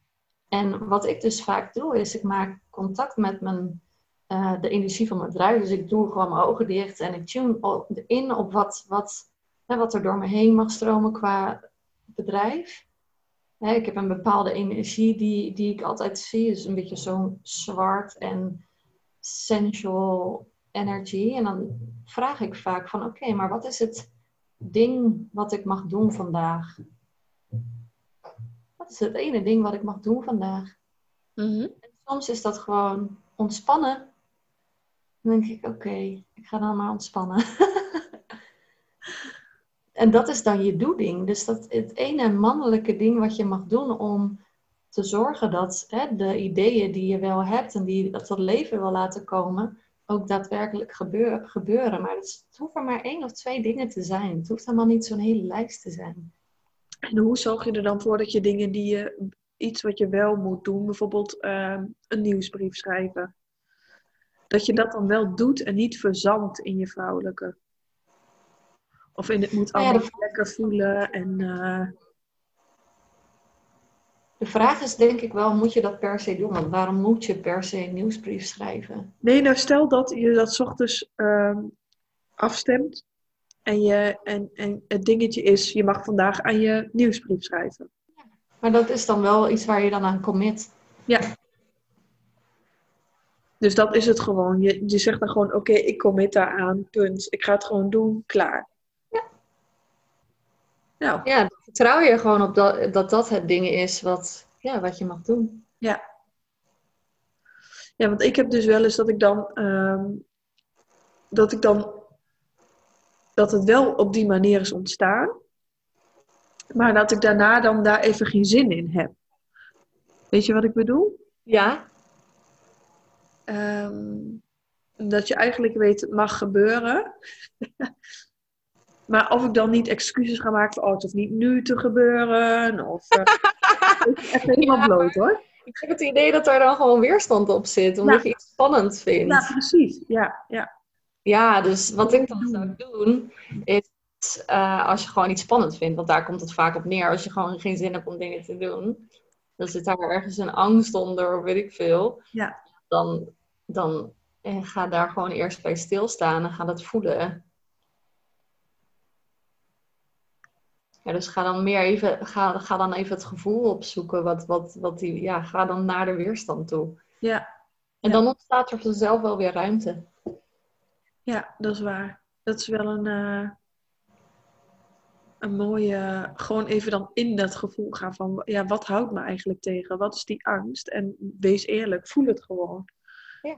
En wat ik dus vaak doe, is ik maak contact met mijn, uh, de energie van mijn bedrijf. Dus ik doe gewoon mijn ogen dicht en ik tune in op wat, wat, hè, wat er door me heen mag stromen qua bedrijf. Hè, ik heb een bepaalde energie die, die ik altijd zie. Dus een beetje zo'n zwart en sensual energy. En dan vraag ik vaak van oké, okay, maar wat is het ding wat ik mag doen vandaag? Wat is het ene ding wat ik mag doen vandaag? Mm-hmm. En soms is dat gewoon ontspannen. Dan denk ik, oké, ik ga dan maar ontspannen. en dat is dan je doeding. Dus dat het ene mannelijke ding wat je mag doen om te zorgen dat hè, de ideeën die je wel hebt en die je tot leven wil laten komen, ook daadwerkelijk gebeur, gebeuren. Maar het, het hoeven maar één of twee dingen te zijn. Het hoeft helemaal niet zo'n hele lijst te zijn. En hoe zorg je er dan voor dat je dingen die je, iets wat je wel moet doen, bijvoorbeeld uh, een nieuwsbrief schrijven, dat je dat dan wel doet en niet verzandt in je vrouwelijke? Of in het moet allemaal ja, de... lekker voelen en... Uh... De vraag is denk ik wel, moet je dat per se doen? Want waarom moet je per se een nieuwsbrief schrijven? Nee, nou stel dat je dat 's ochtends uh, afstemt En, je, en, en het dingetje is, je mag vandaag aan je nieuwsbrief schrijven. Maar dat is dan wel iets waar je dan aan commit. Ja. Dus dat is het gewoon. Je, je zegt dan gewoon, oké, ik commit daar aan, punt. Ik ga het gewoon doen, klaar. Ja. Nou, Ja, dan vertrouw je gewoon op dat dat, dat het ding is wat, ja, wat je mag doen. Ja. Ja, want ik heb dus wel eens dat ik dan, ehm, dat ik dan, dat het wel op die manier is ontstaan, maar dat ik daarna dan daar even geen zin in heb. Weet je wat ik bedoel? Ja, Ehm, dat je eigenlijk weet, het mag gebeuren. maar of ik dan niet excuses ga maken van, oh, het hoeft niet nu te gebeuren. Of eh, ik ben echt helemaal bloot hoor. ik heb het idee dat daar dan gewoon weerstand op zit, omdat Ja. je iets spannend vindt. Ja, precies. Ja, ja. Ja, dus wat ik dan zou doen, is eh, als je gewoon iets spannend vindt, want daar komt het vaak op neer, als je gewoon geen zin hebt om dingen te doen, dan zit daar ergens een angst onder, of weet ik veel, Ja. dan, dan eh, ga daar gewoon eerst bij stilstaan en ga dat voelen. Ja, dus ga dan meer even, ga, ga dan even het gevoel opzoeken, wat, wat, wat die, ja, ga dan naar de weerstand toe. Ja, En Ja. dan ontstaat er vanzelf wel weer ruimte. ja, dat is waar. Dat is wel een, eh, een mooie, gewoon even dan in dat gevoel gaan van, ja, wat houdt me eigenlijk tegen? Wat is die angst? En wees eerlijk, voel het gewoon. Ja.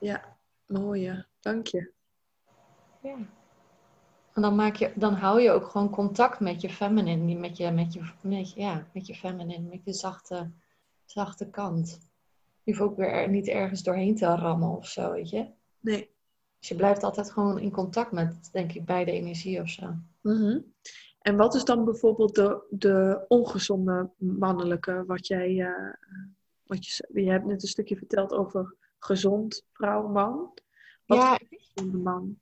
Ja, mooie. Dank je. Ja. En dan, maak je, dan hou je ook gewoon contact met je feminine, die- met je, met je, met je, ja, met je feminine, met je zachte, zachte kant. Je hoeft ook weer er- niet ergens doorheen te rammen of zo, weet je. Nee. Dus je blijft altijd gewoon in contact met, denk ik, beide energie of zo. Mhm. En wat is dan bijvoorbeeld de, de ongezonde mannelijke, wat jij, eh, je, je hebt net een stukje verteld over gezond vrouw, man. Wat Ja, is een gezonde man?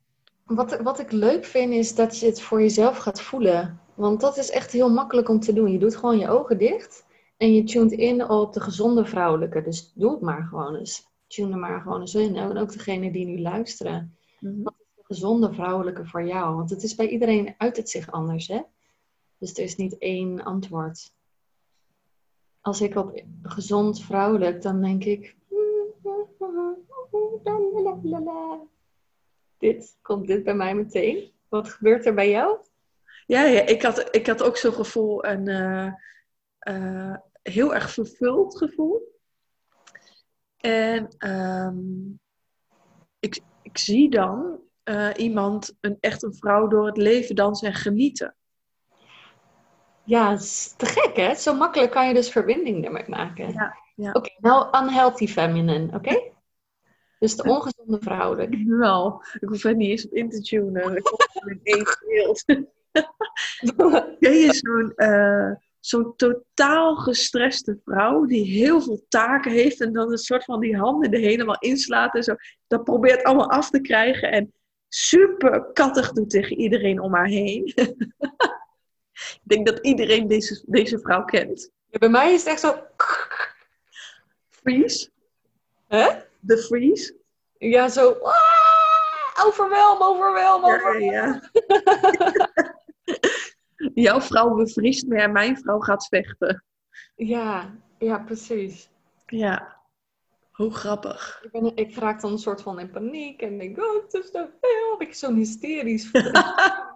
Wat, wat ik leuk vind is dat je het voor jezelf gaat voelen. Want dat is echt heel makkelijk om te doen. Je doet gewoon je ogen dicht en je tunt in op de gezonde vrouwelijke. Dus doe het maar gewoon eens. Tune er maar gewoon eens in. En ook degene die nu luisteren. Mhm. Wat is de gezonde vrouwelijke voor jou? Want het is bij iedereen uit het zich anders, hè? Dus er is niet één antwoord. Als ik op gezond vrouwelijk, dan denk ik. Dit, komt dit bij mij meteen? Wat gebeurt er bij jou? Ja, ja ik, had, ik had ook zo'n gevoel, een eh, eh, heel erg vervuld gevoel. En ehm, ik, ik zie dan eh, iemand, een, echt een vrouw, door het leven dansen en genieten. Ja, het is te gek, hè? Zo makkelijk kan je dus verbinding ermee maken. Ja, ja. Oké, nou unhealthy feminine, oké? Dus de ongezonde vrouwelijk. Wel, ik hoef er niet eens op in te tunen. Ik kom in één beeld. Je zo'n eh, zo'n totaal gestreste vrouw die heel veel taken heeft en dan een soort van die handen er helemaal inslaat en zo. Dat probeert allemaal af te krijgen en super kattig doet tegen iedereen om haar heen. ik denk dat iedereen deze, deze vrouw kent. Ja, bij mij is het echt zo... Freeze. Hè? De freeze. Ja, zo... ah, overwelm, overwelm, Ja, overwelm. ja. Jouw vrouw bevriest me en mijn vrouw gaat vechten. Ja, ja, precies. Ja. Hoe grappig. Ik, ben, ik raak dan een soort van in paniek en denk, oh, het is te veel. Ik zo'n hysterisch.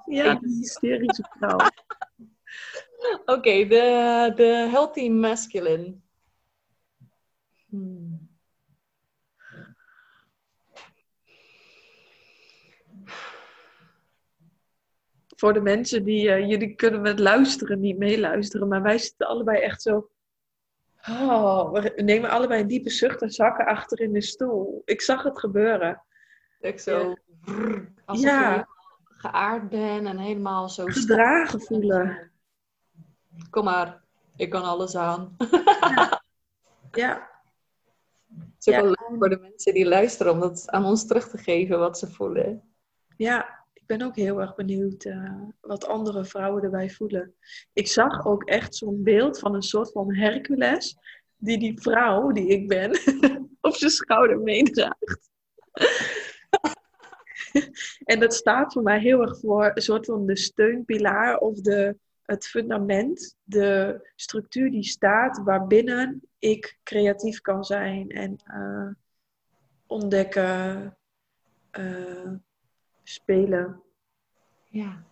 Ja, die hysterische vrouw. Oké, de, de healthy masculine. Hmm. Voor de mensen die, eh, jullie kunnen met luisteren niet meeluisteren, maar wij zitten allebei echt zo. Oh, we nemen allebei een diepe zucht en zakken achter in de stoel. Ik zag het gebeuren. Ik zo, brrr, Ja. je helemaal geaard ben en helemaal zo Gedragen voelen. Kom maar, ik kan alles aan. Ja, Het is ook Ja. wel leuk voor de mensen die luisteren om dat aan ons terug te geven wat ze voelen. ja, ik ben ook heel erg benieuwd eh, wat andere vrouwen erbij voelen. Ik zag ook echt zo'n beeld van een soort van Hercules, die die vrouw, die ik ben, op zijn schouder meedraagt. en dat staat voor mij heel erg voor een soort van de steunpilaar of de, het fundament, de structuur die staat waarbinnen ik creatief kan zijn en uh, ontdekken, uh, spelen. Ja.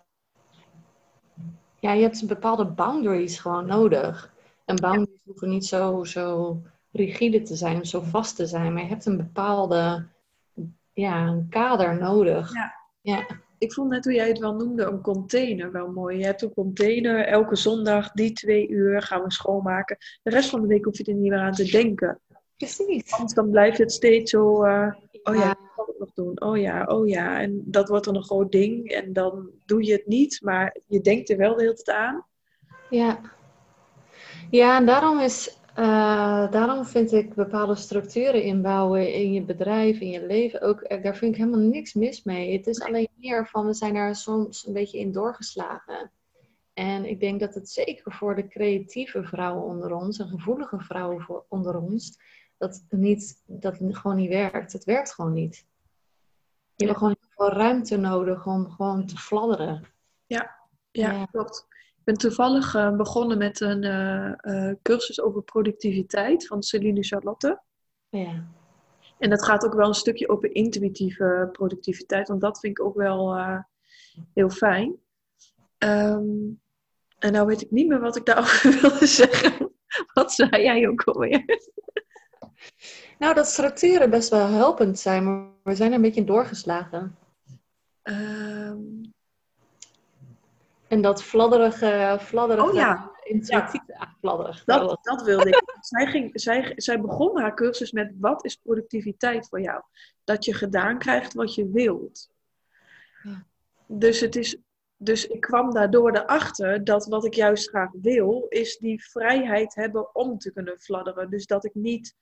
Ja, je hebt bepaalde boundaries gewoon nodig. En boundaries hoeven niet zo, zo rigide te zijn, zo vast te zijn, maar je hebt een bepaalde ja, een kader nodig. Ja. ja. Ik vond net hoe jij het wel noemde, een container wel mooi. Je hebt een container, elke zondag, die twee uur gaan we schoonmaken. De rest van de week hoef je er niet meer aan te denken. Precies. Anders dan blijft het steeds zo, uh, oh ja, ik kan het nog doen. Oh ja, oh ja. En dat wordt dan een groot ding. En dan doe je het niet, maar je denkt er wel de hele tijd aan. Ja. Ja, en daarom is uh, daarom vind ik bepaalde structuren inbouwen in je bedrijf, in je leven ook, eh, daar vind ik helemaal niks mis mee. Het is alleen meer van, we zijn daar soms een beetje in doorgeslagen. En ik denk dat het zeker voor de creatieve vrouwen onder ons, en gevoelige vrouwen voor, onder ons, dat, niet, dat het gewoon niet werkt. Het werkt gewoon niet. Je hebt gewoon heel veel ruimte nodig om gewoon te fladderen. Ja, ja, ja. klopt. Ik ben toevallig uh, begonnen met een uh, cursus over productiviteit van Celine Charlotte. Ja. En dat gaat ook wel een stukje over intuïtieve productiviteit, want dat vind ik ook wel heel fijn. Um, en nou weet ik niet meer wat ik daarover wilde zeggen. Wat zei jij ook alweer? Nou, dat structuren best wel helpend zijn, maar we zijn er een beetje doorgeslagen. Um, en dat fladderige, fladderige oh, ja. intuïtieve ja. fladderig. Dat, dat wilde ik. zij, ging, zij, zij begon haar cursus met wat is productiviteit voor jou? Dat je gedaan krijgt wat je wilt. Ja. Dus, het is, dus ik kwam daardoor erachter dat wat ik juist graag wil, is die vrijheid hebben om te kunnen fladderen. Dus dat ik niet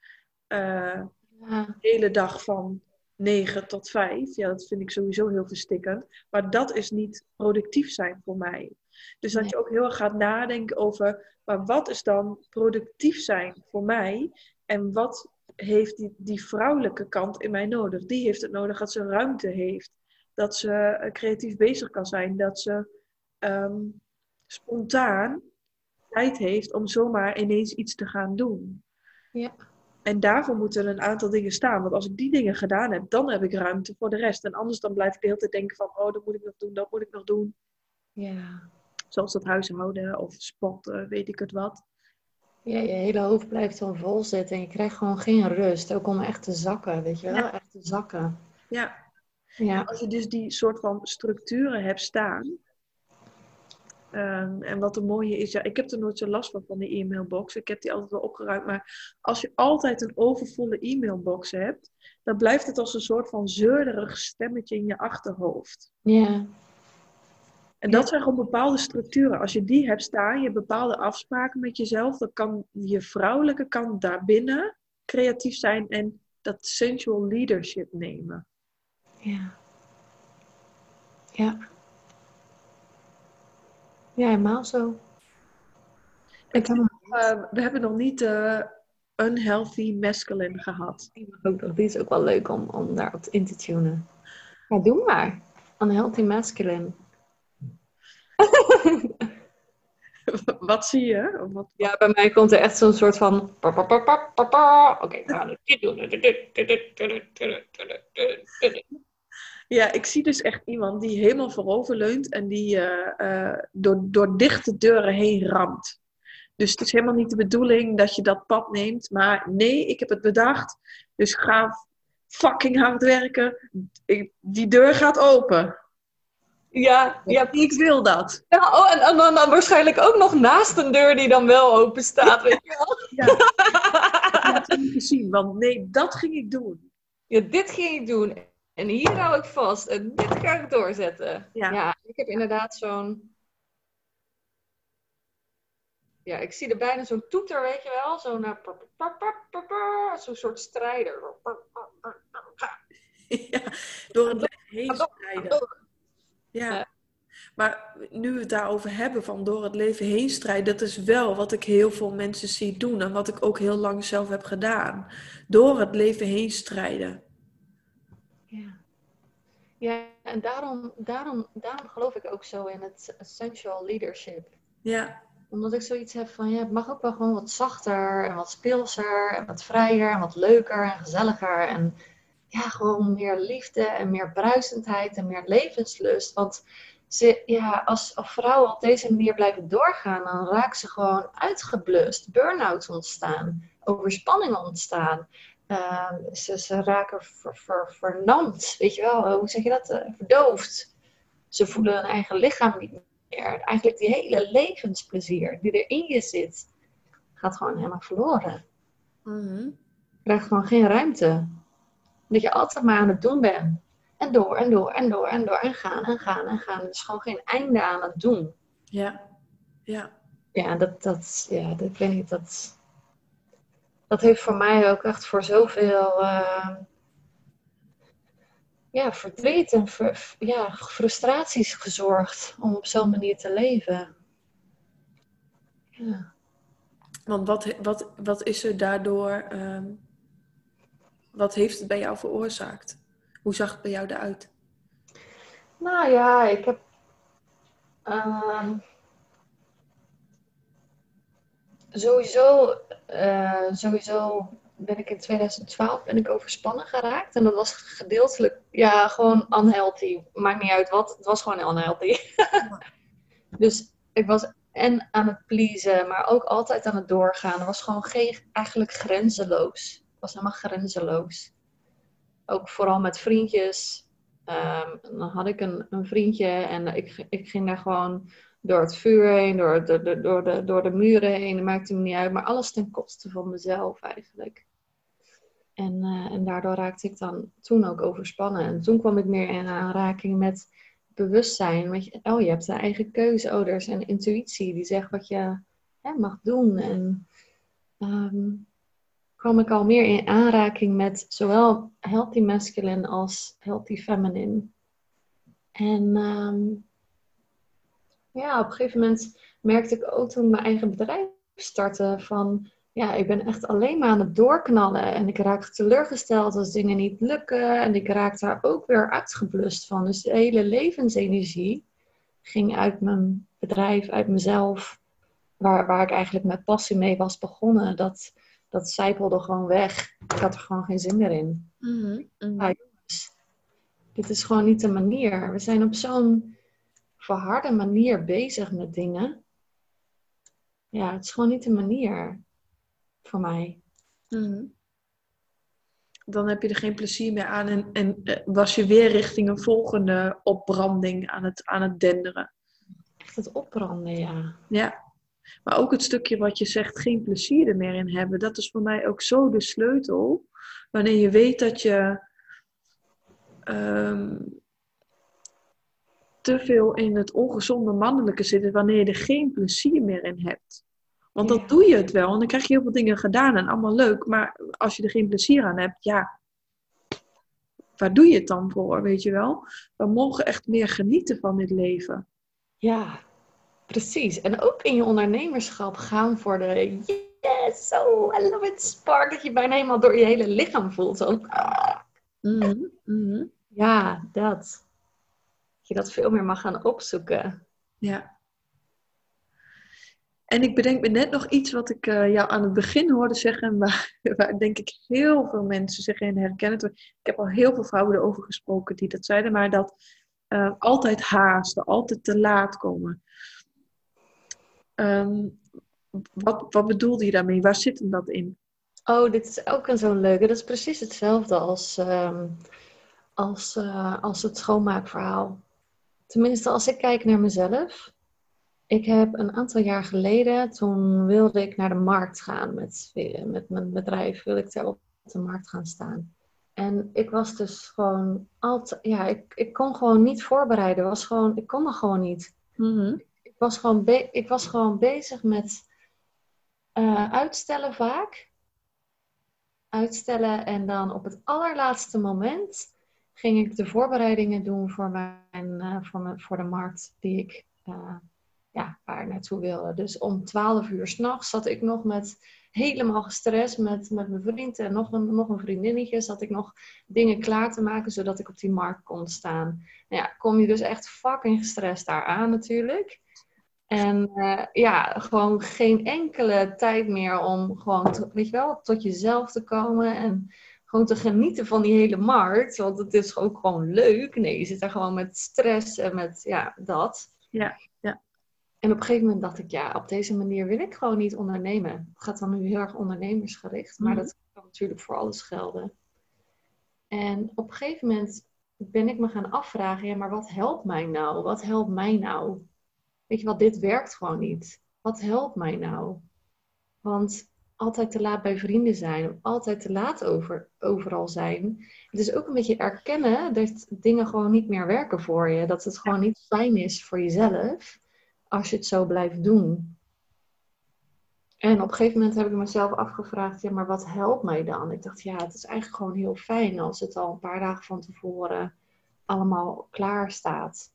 uh, ja. de hele dag van 9 tot 5. Ja, dat vind ik sowieso heel verstikkend. Maar dat is niet productief zijn voor mij. Dus dat je ook heel erg gaat nadenken over, maar wat is dan productief zijn voor mij? En wat heeft die, die vrouwelijke kant in mij nodig? Die heeft het nodig dat ze ruimte heeft. Dat ze eh, creatief bezig kan zijn. Dat ze ehm, spontaan tijd heeft om zomaar ineens iets te gaan doen. Ja. En daarvoor moeten een aantal dingen staan. Want als ik die dingen gedaan heb, dan heb ik ruimte voor de rest. En anders dan blijf ik de hele tijd denken van, oh, dat moet ik nog doen, dat moet ik nog doen. Ja. Zoals dat huishouden of sporten, weet ik het wat. Ja, je hele hoofd blijft dan vol zitten en je krijgt gewoon geen rust. Ook om echt te zakken, weet je wel? Ja. Echt te zakken. Ja. ja. Als je dus die soort van structuren hebt staan, Um, en wat een mooie is, ja, ik heb er nooit zo last van van die e-mailbox. Ik heb die altijd wel opgeruimd. Maar als je altijd een overvolle e-mailbox hebt, dan blijft het als een soort van zeurderig stemmetje in je achterhoofd. Ja. En dat zijn gewoon bepaalde structuren. Als je die hebt staan, je hebt bepaalde afspraken met jezelf, dan kan je vrouwelijke kant daarbinnen creatief zijn en dat sensual leadership nemen. Ja. Ja. Ja, helemaal zo. Ik heb, uh, we hebben nog niet uh, unhealthy masculine gehad. Ook, die is ook wel leuk om, om daarop in te tunen. Ja, doe maar. Unhealthy masculine. wat zie je? Wat, wat? Ja, bij mij komt er echt zo'n soort van... Oké, we gaan dit doen. Ja, ik zie dus echt iemand die helemaal voorover leunt en die uh, uh, door, door dichte deuren heen ramt. Dus het is helemaal niet de bedoeling dat je dat pad neemt. Maar nee, ik heb het bedacht. Dus ga fucking hard werken. Ik, die deur gaat open. Ja, ja, ik wil dat. Ja, oh, en, en, dan, dan waarschijnlijk ook nog naast een deur die dan wel open staat, weet je wel? Ja, dat heb ik gezien, want nee, dat ging ik doen. Ja, dit ging ik doen. En hier hou ik vast. En dit ga ik doorzetten. Ja, ja ik heb inderdaad zo'n... Ja, ik zie er bijna zo'n toeter, weet je wel? Zo'n uh, zo'n soort strijder. Ja, door het leven heen strijden. Ja. Maar nu we het daarover hebben, van door het leven heen strijden, dat is wel wat ik heel veel mensen zie doen en wat ik ook heel lang zelf heb gedaan. Door het leven heen strijden. Ja. Ja, en daarom, daarom, daarom geloof ik ook zo in het essential leadership. Ja. Omdat ik zoiets heb van, ja, het mag ook wel gewoon wat zachter en wat speelser en wat vrijer en wat leuker en gezelliger. En ja, gewoon meer liefde en meer bruisendheid en meer levenslust. Want ze, ja, als, als vrouwen op deze manier blijven doorgaan, dan raken ze gewoon uitgeblust. Burn-outs ontstaan, overspanningen ontstaan. Uh, ze, ze, raken ver, ver, vernamd, weet je wel, hoe zeg je dat? Uh, verdoofd. Ze voelen hun eigen lichaam niet meer. Eigenlijk die hele levensplezier die er in je zit, gaat gewoon helemaal verloren. Mm -hmm. Je krijgt gewoon geen ruimte. Dat je altijd maar aan het doen bent. En door en door en door en door en gaan en gaan en gaan. Er is gewoon geen einde aan het doen. Ja, ja. Ja, dat, dat, ja, dat, ik weet niet, dat, dat heeft voor mij ook echt voor zoveel uh, ja, verdriet en ver, ja, frustraties gezorgd om op zo'n manier te leven. Ja. Want wat, wat, wat is er daardoor, um, wat heeft het bij jou veroorzaakt? Hoe zag het bij jou eruit? Nou ja, ik heb. Uh, sowieso, uh, sowieso ben ik in 2012 ben ik overspannen geraakt. En dat was gedeeltelijk, ja, gewoon unhealthy. Maakt niet uit wat, het was gewoon unhealthy. dus ik was en aan het pleasen, maar ook altijd aan het doorgaan. Het was gewoon geen, eigenlijk grenzeloos. Het was helemaal grenzeloos ook vooral met vriendjes. Um, dan had ik een, een vriendje en ik, ik ging daar gewoon door het vuur heen, door, door, door, door, de, door de muren heen. Dat maakte me niet uit, maar alles ten koste van mezelf eigenlijk. En, uh, en daardoor raakte ik dan toen ook overspannen. En toen kwam ik meer in aanraking met bewustzijn. Oh, je hebt een eigen keuze. Oh, er intuïtie die zegt wat je mag doen. En um, kwam ik al meer in aanraking met zowel healthy masculine als healthy feminine. En um, ja, op een gegeven moment merkte ik ook toen mijn eigen bedrijf startte van ja, ik ben echt alleen maar aan het doorknallen en ik raak teleurgesteld als dingen niet lukken en ik raak daar ook weer uitgeblust van. Dus de hele levensenergie ging uit mijn bedrijf, uit mezelf, waar, waar ik eigenlijk met passie mee was begonnen. Dat, dat zijpelde gewoon weg. Ik had er gewoon geen zin meer in. Mm -hmm. ja, jongens, dit is gewoon niet de manier. We zijn op zo'n verharde manier bezig met dingen. Ja, het is gewoon niet de manier voor mij. Mm -hmm. Dan heb je er geen plezier meer aan en, en was je weer richting een volgende opbranding aan het, aan het denderen. Echt het opbranden, ja. Ja. Maar ook het stukje wat je zegt, geen plezier er meer in hebben. Dat is voor mij ook zo de sleutel. Wanneer je weet dat je um, te veel in het ongezonde mannelijke zit. Wanneer je er geen plezier meer in hebt. Want ja. dan doe je het wel. En dan krijg je heel veel dingen gedaan en allemaal leuk. Maar als je er geen plezier aan hebt, ja. Waar doe je het dan voor, weet je wel? We mogen echt meer genieten van dit leven. Ja, Precies. En ook in je ondernemerschap gaan voor de yes, so I love it spark. Dat je bijna helemaal door je hele lichaam voelt. Zo. -hmm. Mm -hmm. Ja, dat. Dat je dat veel meer mag gaan opzoeken. Ja. En ik bedenk me net nog iets wat ik uh, jou aan het begin hoorde zeggen, waar, waar denk ik heel veel mensen zich in herkennen. Ik heb al heel veel vrouwen erover gesproken die dat zeiden, maar dat uh, altijd haasten, altijd te laat komen. Um, wat, wat bedoelde je daarmee? Waar zit hem dat in? Oh, dit is ook een zo'n leuke. Dat is precies hetzelfde als, um, als, uh, als het schoonmaakverhaal. Tenminste, als ik kijk naar mezelf. Ik heb een aantal jaar geleden, toen wilde ik naar de markt gaan met, met mijn bedrijf, wilde ik daar op de markt gaan staan. En ik was dus gewoon altijd, ja, ik, ik kon gewoon niet voorbereiden. Was gewoon, ik kon er gewoon niet. Mm -hmm was gewoon, ik was gewoon bezig met uh, uitstellen vaak. Uitstellen en dan op het allerlaatste moment ging ik de voorbereidingen doen voor, mijn, uh, voor, voor de markt die ik uh, ja, waar naartoe wilde. Dus om 12 uur s'nachts zat ik nog met helemaal gestrest met, met mijn vriend en nog een, nog een vriendinnetje. Zat ik nog dingen klaar te maken zodat ik op die markt kon staan. Nou ja, kom je dus echt fucking gestrest daar aan natuurlijk. En uh, ja, gewoon geen enkele tijd meer om gewoon, weet je wel, tot jezelf te komen en gewoon te genieten van die hele markt. Want het is ook gewoon leuk. Nee, je zit daar gewoon met stress en met, ja, dat. Ja, ja. En op een gegeven moment dacht ik, ja, op deze manier wil ik gewoon niet ondernemen. Het gaat dan nu heel erg ondernemersgericht, maar Mhm. dat kan natuurlijk voor alles gelden. En op een gegeven moment ben ik me gaan afvragen, ja, maar wat helpt mij nou? Wat helpt mij nou? Weet je wat, dit werkt gewoon niet. Wat helpt mij nou? Want altijd te laat bij vrienden zijn, altijd te laat over, overal zijn. Het is ook een beetje erkennen dat dingen gewoon niet meer werken voor je. Dat het gewoon niet fijn is voor jezelf als je het zo blijft doen. En op een gegeven moment heb ik mezelf afgevraagd, ja, maar wat helpt mij dan? Ik dacht, ja, het is eigenlijk gewoon heel fijn als het al een paar dagen van tevoren allemaal klaar staat.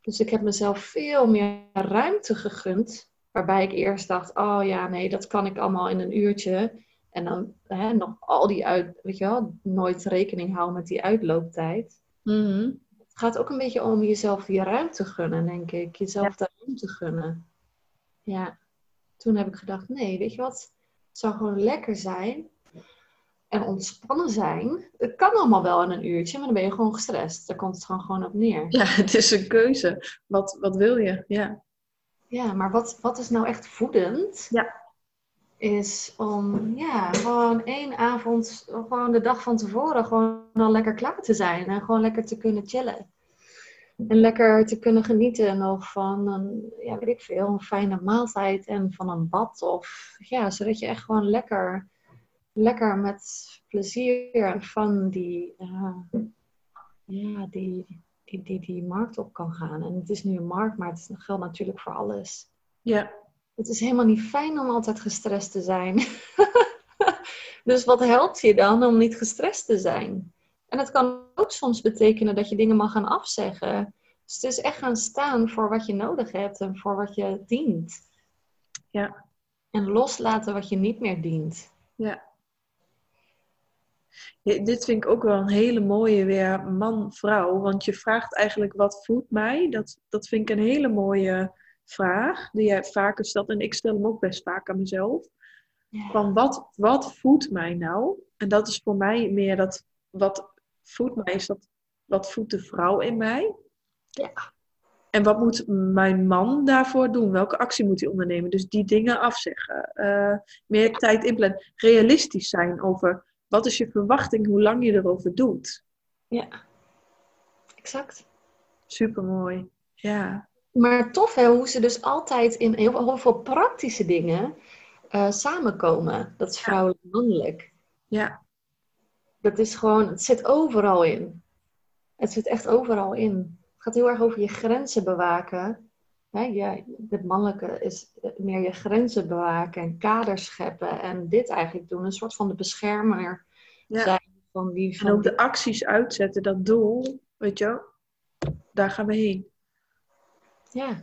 Dus ik heb mezelf veel meer ruimte gegund, waarbij ik eerst dacht, oh ja, nee, dat kan ik allemaal in een uurtje. En dan hè, nog al die uit, weet je wel, nooit rekening houden met die uitlooptijd. Mhm. Het gaat ook een beetje om jezelf die ruimte gunnen, denk ik. Jezelf de ruimte gunnen. Ja, toen heb ik gedacht, nee, weet je wat? Het zou gewoon lekker zijn en ontspannen zijn. Het kan allemaal wel in een uurtje, maar dan ben je gewoon gestrest. Daar komt het gewoon, gewoon op neer. Ja, het is een keuze. Wat, wat wil je? Ja. Ja, maar wat, wat is nou echt voedend? Ja. Is om, ja, gewoon één avond, gewoon de dag van tevoren, gewoon al lekker klaar te zijn. En gewoon lekker te kunnen chillen. En lekker te kunnen genieten nog van een, ja, weet ik veel, een fijne maaltijd en van een bad. Of ja, zodat je echt gewoon lekker, lekker met plezier en van die, eh, ja, die, die, die, die markt op kan gaan. En het is nu een markt, maar het geldt natuurlijk voor alles. Ja. Het is helemaal niet fijn om altijd gestrest te zijn. dus wat helpt je dan om niet gestrest te zijn? En het kan ook soms betekenen dat je dingen mag gaan afzeggen. Dus het is echt gaan staan voor wat je nodig hebt en voor wat je dient. Ja. En loslaten wat je niet meer dient. Ja. Dit vind ik ook wel een hele mooie weer man-vrouw. Want je vraagt eigenlijk wat voedt mij? Dat, dat vind ik een hele mooie vraag. Die jij vaker stelt. En ik stel hem ook best vaak aan mezelf. Van wat, wat voedt mij nou? En dat is voor mij meer dat wat voedt mij is dat wat voedt de vrouw in mij? Ja. En wat moet mijn man daarvoor doen? Welke actie moet hij ondernemen? Dus die dingen afzeggen. Eh, meer tijd inplannen. Realistisch zijn over wat is je verwachting, hoe lang je erover doet. Ja, exact. Supermooi. Ja. Maar tof hè, hoe ze dus altijd in heel, heel veel praktische dingen eh, samenkomen. Dat is vrouwelijk en mannelijk. Ja. Dat is gewoon, het zit overal in. Het zit echt overal in. Het gaat heel erg over je grenzen bewaken. Hè, je, het mannelijke is meer je grenzen bewaken en kaders scheppen. En dit eigenlijk doen. Een soort van de beschermer ja. zijn van die... En Van ook de acties uitzetten, dat doel, weet je wel, daar gaan we heen. Ja.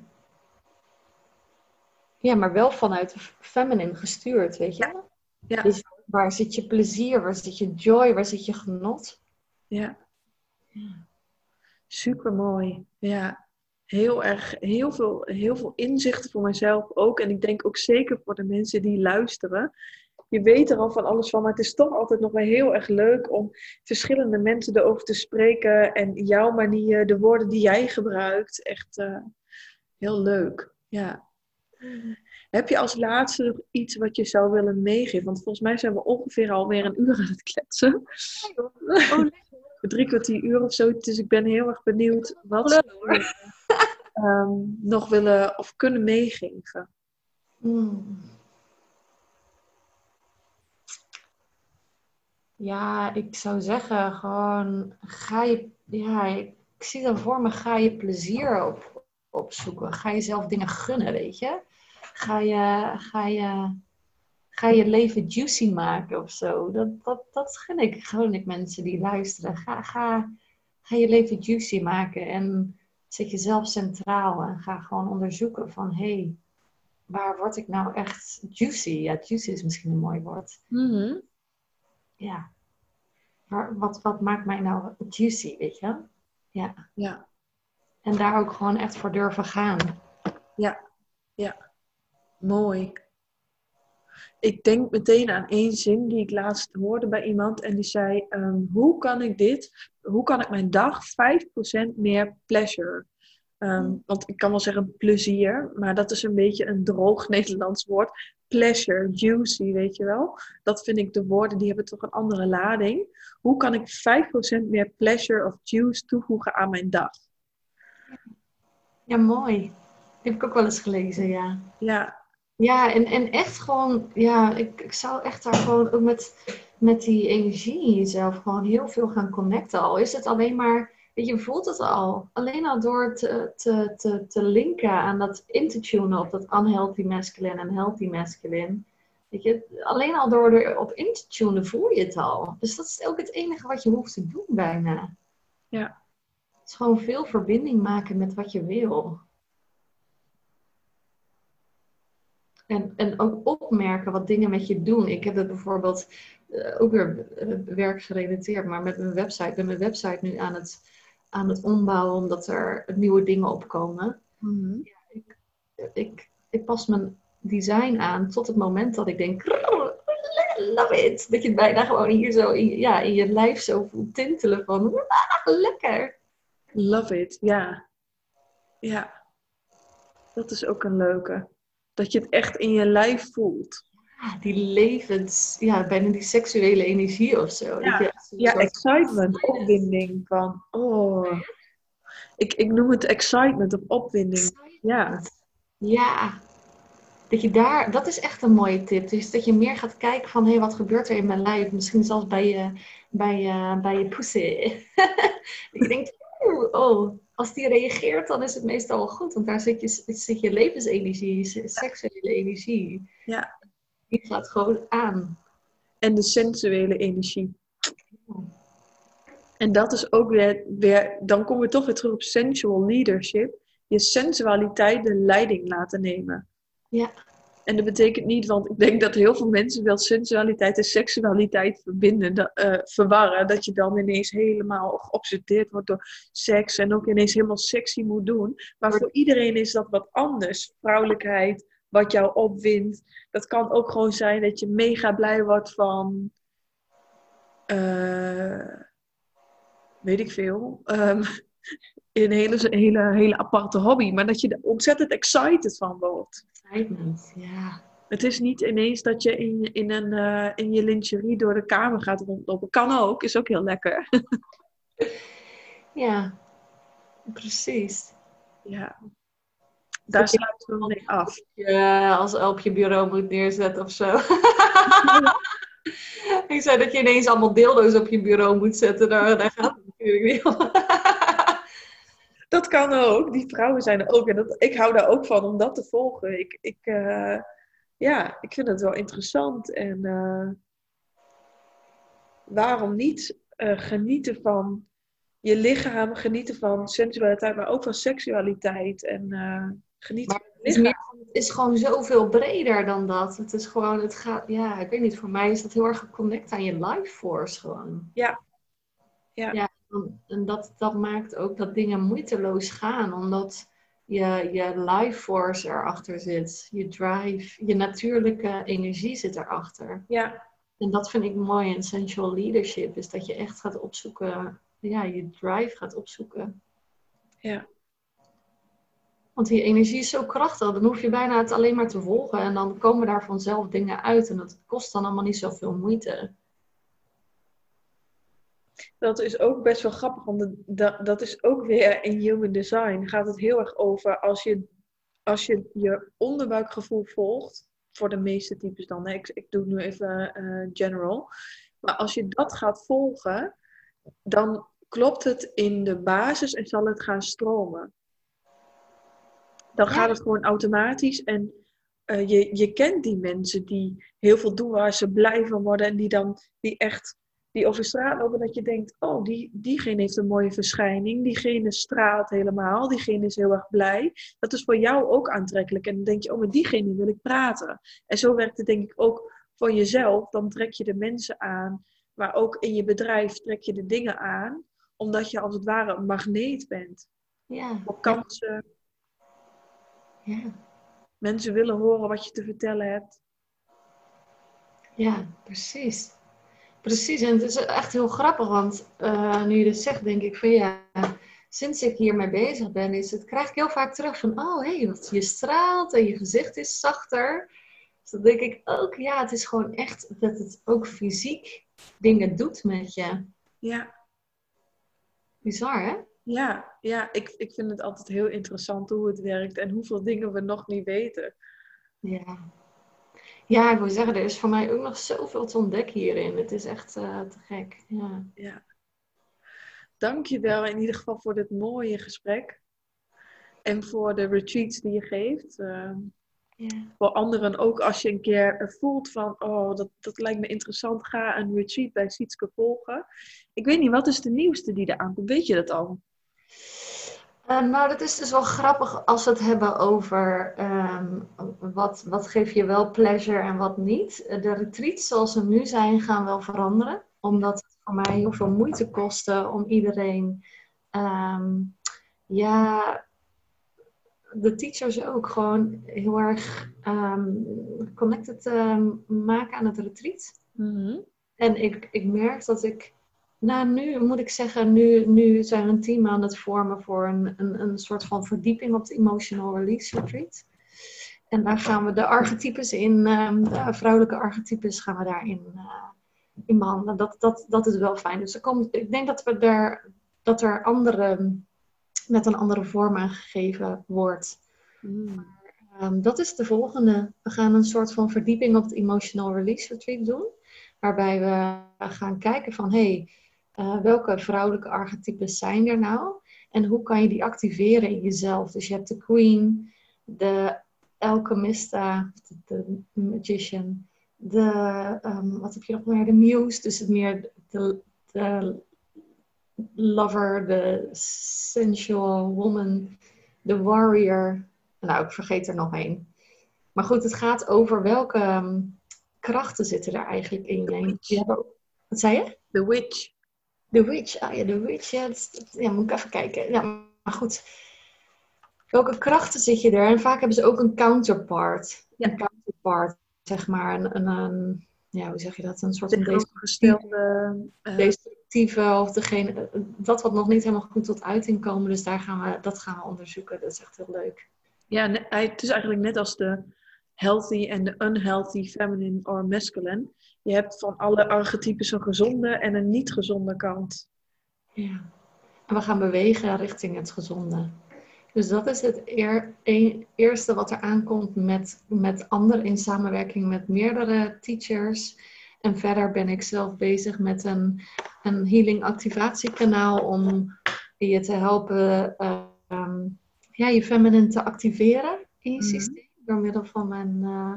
Ja, maar wel vanuit feminine gestuurd, weet je? Ja. Dus waar zit je plezier, waar zit je joy, waar zit je genot? Ja. Super mooi. Ja. Heel erg, heel veel, heel veel inzichten voor mezelf ook. En ik denk ook zeker voor de mensen die luisteren. Je weet er al van alles van, maar het is toch altijd nog wel heel erg leuk om verschillende mensen erover te spreken. En jouw manier, de woorden die jij gebruikt. Echt uh, heel leuk. Ja. Heb je als laatste nog iets wat je zou willen meegeven? Want volgens mij zijn we ongeveer alweer een uur aan het kletsen. Oh, Drie kwartier uur of zo. Dus ik ben heel erg benieuwd wat um, nog willen of kunnen meegeven. Hmm. Ja, ik zou zeggen gewoon ga je, ja, ik zie dan voor me, ga je plezier op, opzoeken. Ga jezelf dingen gunnen, weet je. Ga je, ga je, ga je leven juicy maken of zo. Dat, dat, dat gun ik, gun ik mensen die luisteren. Ga, ga, ga je leven juicy maken en zet jezelf centraal en ga gewoon onderzoeken van hé, hey, waar word ik nou echt juicy? Ja, juicy is misschien een mooi woord. Mhm. Ja. Waar, wat, wat maakt mij nou juicy, weet je? Ja. Ja. En daar ook gewoon echt voor durven gaan. Ja. Ja. Mooi. Ik denk meteen aan één zin die ik laatst hoorde bij iemand. En die zei, ehm, hoe kan ik dit, hoe kan ik mijn dag 5% meer pleasure Ehm, want ik kan wel zeggen plezier, maar dat is een beetje een droog Nederlands woord. Pleasure, juicy, weet je wel. Dat vind ik de woorden, die hebben toch een andere lading. Hoe kan ik 5% meer pleasure of juice toevoegen aan mijn dag? Ja, mooi. Heb ik ook wel eens gelezen, ja. Ja. Ja, en, en echt gewoon, ja, ik, ik zou echt daar gewoon ook met, met die energie in jezelf gewoon heel veel gaan connecten. Al is het alleen maar je voelt het al. Alleen al door te, te, te, te linken aan dat in te tunen op dat unhealthy masculine en healthy masculine. Weet je, alleen al door erop in te tunen voel je het al. Dus dat is ook het enige wat je hoeft te doen bijna. Ja. Het is gewoon veel verbinding maken met wat je wil. En, en ook opmerken wat dingen met je doen. Ik heb het bijvoorbeeld uh, ook weer uh, werkgerelateerd, maar met mijn website. Ik ben mijn website nu aan het aan het ombouwen omdat er nieuwe dingen opkomen. Mm ja, ik, ik, ik pas mijn design aan tot het moment dat ik denk, love it. Dat je het bijna gewoon hier zo in, ja, in je lijf zo voelt tintelen van, ah, lekker. Love it, ja. Ja. Dat is ook een leuke. Dat je het echt in je lijf voelt. die levens, ja, bijna die seksuele energie of zo. Ja, ja excitement, opwinding van, oh. Ik, ik noem het excitement of opwinding. Ja. Ja. Dat je daar, dat is echt een mooie tip. Dus dat je meer gaat kijken van, hé, hey, wat gebeurt er in mijn lijf? Misschien zelfs bij je, bij je, bij je pussy. ik denk, oh, als die reageert, dan is het meestal wel goed. Want daar zit je, zit je levensenergie, seksuele energie. Ja. Die gaat gewoon aan. En de sensuele energie. En dat is ook weer, weer, dan komen we toch weer terug op sensual leadership. Je sensualiteit de leiding laten nemen. Ja. En dat betekent niet, want ik denk dat heel veel mensen wel sensualiteit en seksualiteit verbinden, uh, verwarren. Dat je dan ineens helemaal geobsedeerd wordt door seks en ook ineens helemaal sexy moet doen. Maar voor iedereen is dat wat anders. Vrouwelijkheid, wat jou opwindt. Dat kan ook gewoon zijn dat je mega blij wordt van. Uh, weet ik veel. Um, een hele, hele, hele aparte hobby. Maar dat je er ontzettend excited van wordt. Excitement, ja. Het is niet ineens dat je in, in, een, uh, in je lingerie door de kamer gaat rondlopen. Kan ook, is ook heel lekker. ja, precies. Ja. Daar sluiten we mee af. Ja, als op je bureau moet neerzetten of zo. ik zei dat je ineens allemaal dildo's op je bureau moet zetten. Daar, daar gaat het natuurlijk niet om. Dat kan ook. Die vrouwen zijn er ook. En dat, ik hou daar ook van om dat te volgen. Ik, ik, uh, ja, ik vind het wel interessant. En uh, waarom niet uh, genieten van je lichaam, genieten van sensualiteit, maar ook van seksualiteit. En geniet maar het is, meer, het is gewoon zoveel breder dan dat. Het is gewoon, het gaat, ja, ik weet niet, voor mij is dat heel erg geconnect aan je life force gewoon. Ja. Ja. ja en dat, dat maakt ook dat dingen moeiteloos gaan, omdat je, je life force erachter zit. Je drive, je natuurlijke energie zit erachter. Ja. En dat vind ik mooi in sensual leadership, is dat je echt gaat opzoeken, ja, je drive gaat opzoeken. Ja. Want die energie is zo krachtig, dan hoef je bijna het alleen maar te volgen en dan komen daar vanzelf dingen uit en dat kost dan allemaal niet zoveel moeite. Dat is ook best wel grappig, want dat, dat is ook weer in human design. Gaat het heel erg over als je als je, je onderbuikgevoel volgt, voor de meeste types dan? Ik, ik doe nu even uh, general. Maar als je dat gaat volgen, dan klopt het in de basis en zal het gaan stromen dan gaat het gewoon automatisch. En uh, je, je kent die mensen die heel veel doen waar ze blij van worden en die dan die echt die over straat lopen, dat je denkt, oh, die, diegene heeft een mooie verschijning, diegene straalt helemaal, diegene is heel erg blij. Dat is voor jou ook aantrekkelijk. En dan denk je, oh, met diegene wil ik praten. En zo werkt het denk ik ook voor jezelf. Dan trek je de mensen aan, maar ook in je bedrijf trek je de dingen aan, omdat je als het ware een magneet bent. Ja. Voor kansen. Ja. Mensen willen horen wat je te vertellen hebt. Ja, precies. Precies, en het is echt heel grappig, want uh, nu je dit zegt, denk ik van ja, sinds ik hiermee bezig ben, is het, krijg ik heel vaak terug van, oh hé, hey, wat je straalt en je gezicht is zachter. Dus dan denk ik ook, ja, het is gewoon echt dat het ook fysiek dingen doet met je. Ja. Bizar, hè? Ja, ja ik, ik vind het altijd heel interessant hoe het werkt en hoeveel dingen we nog niet weten. Ja, ja, ik wil zeggen, er is voor mij ook nog zoveel te ontdekken hierin. Het is echt uh, te gek. Ja. ja. Dankjewel in ieder geval voor dit mooie gesprek. En voor de retreats die je geeft. Uh, ja. Voor anderen ook als je een keer voelt van, oh, dat, dat lijkt me interessant, ga een retreat bij Sietske volgen. Ik weet niet, wat is de nieuwste die er aankomt? Weet je dat al? Uh, nou, dat is dus wel grappig als we het hebben over um, wat, wat geeft je wel pleasure en wat niet. De retreats zoals ze nu zijn gaan wel veranderen. Omdat het voor mij heel veel moeite kostte om iedereen, um, ja, de teachers ook gewoon heel erg um, connected te maken aan het retreat. Mm -hmm. En ik, ik merk dat ik nou, nu moet ik zeggen, nu, nu zijn we een team aan het vormen voor een, een, een soort van verdieping op de Emotional Release Retreat. En daar gaan we de archetypes in, um, de vrouwelijke archetypes gaan we daarin uh, in behandelen. Dat, dat, dat is wel fijn. Dus er komt, ik denk dat, we er, dat er andere, met een andere vorm aangegeven wordt. Mm. Um, dat is de volgende. We gaan een soort van verdieping op de Emotional Release Retreat doen. Waarbij we gaan kijken van, hey, uh, welke vrouwelijke archetypes zijn er nou? En hoe kan je die activeren in jezelf? Dus je hebt de queen, de alchemista, de, de magician, de, um, wat heb je nog meer? De muse, dus het meer de, de lover, de sensual woman, de warrior. Nou, ik vergeet er nog één. Maar goed, het gaat over welke um, krachten zitten er eigenlijk in je. Wat zei je? The witch. The Witch, ah ja, The Witch, ja, dat, ja, moet ik even kijken. Ja, maar goed. Welke krachten zit je er? En vaak hebben ze ook een counterpart. Ja. Een counterpart, zeg maar. Een, een, een ja, hoe zeg je dat? Een soort van tegenovergestelde... Uh, destructieve of degene... Dat wat nog niet helemaal goed tot uiting komen. Dus daar gaan we, dat gaan we onderzoeken. Dat is echt heel leuk. Ja, het is eigenlijk net als de healthy en de unhealthy feminine or masculine. Je hebt van alle archetypes een gezonde en een niet gezonde kant. Ja, en we gaan bewegen richting het gezonde. Dus dat is het eer, een, eerste wat er aankomt met, met anderen in samenwerking met meerdere teachers. En verder ben ik zelf bezig met een, een healing activatiekanaal om je te helpen uh, ja, je feminine te activeren in je mm -hmm. systeem door middel van mijn uh,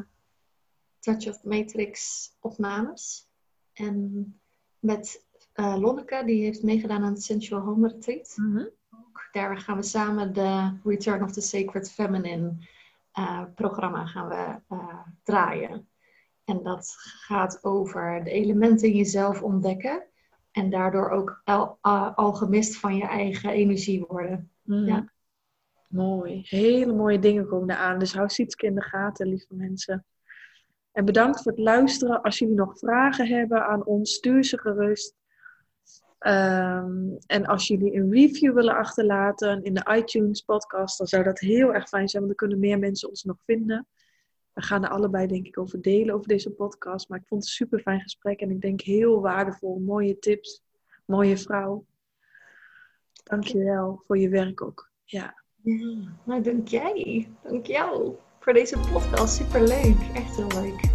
Touch of Matrix opnames. En met uh, Lonneke, die heeft meegedaan aan het Sensual Home Retreat. Mm -hmm. Ook daar gaan we samen de Return of the Sacred Feminine uh, programma gaan we draaien. En dat gaat over de elementen in jezelf ontdekken. En daardoor ook al, alchemist van je eigen energie worden. Mm. Ja. Mooi. Hele mooie dingen komen eraan. Dus hou Sietske in de gaten, lieve mensen. En bedankt voor het luisteren. Als jullie nog vragen hebben aan ons, stuur ze gerust. Um, en als jullie een review willen achterlaten in de iTunes podcast, dan zou dat heel erg fijn zijn, want dan kunnen meer mensen ons nog vinden. We gaan er allebei denk ik over delen, over deze podcast. Maar ik vond het een super fijn gesprek en ik denk heel waardevol. Mooie tips. Mooie vrouw. Dankjewel voor je werk ook. Ja. Ja, dank jij. Dank jou voor deze podcast. Super leuk. Echt heel leuk.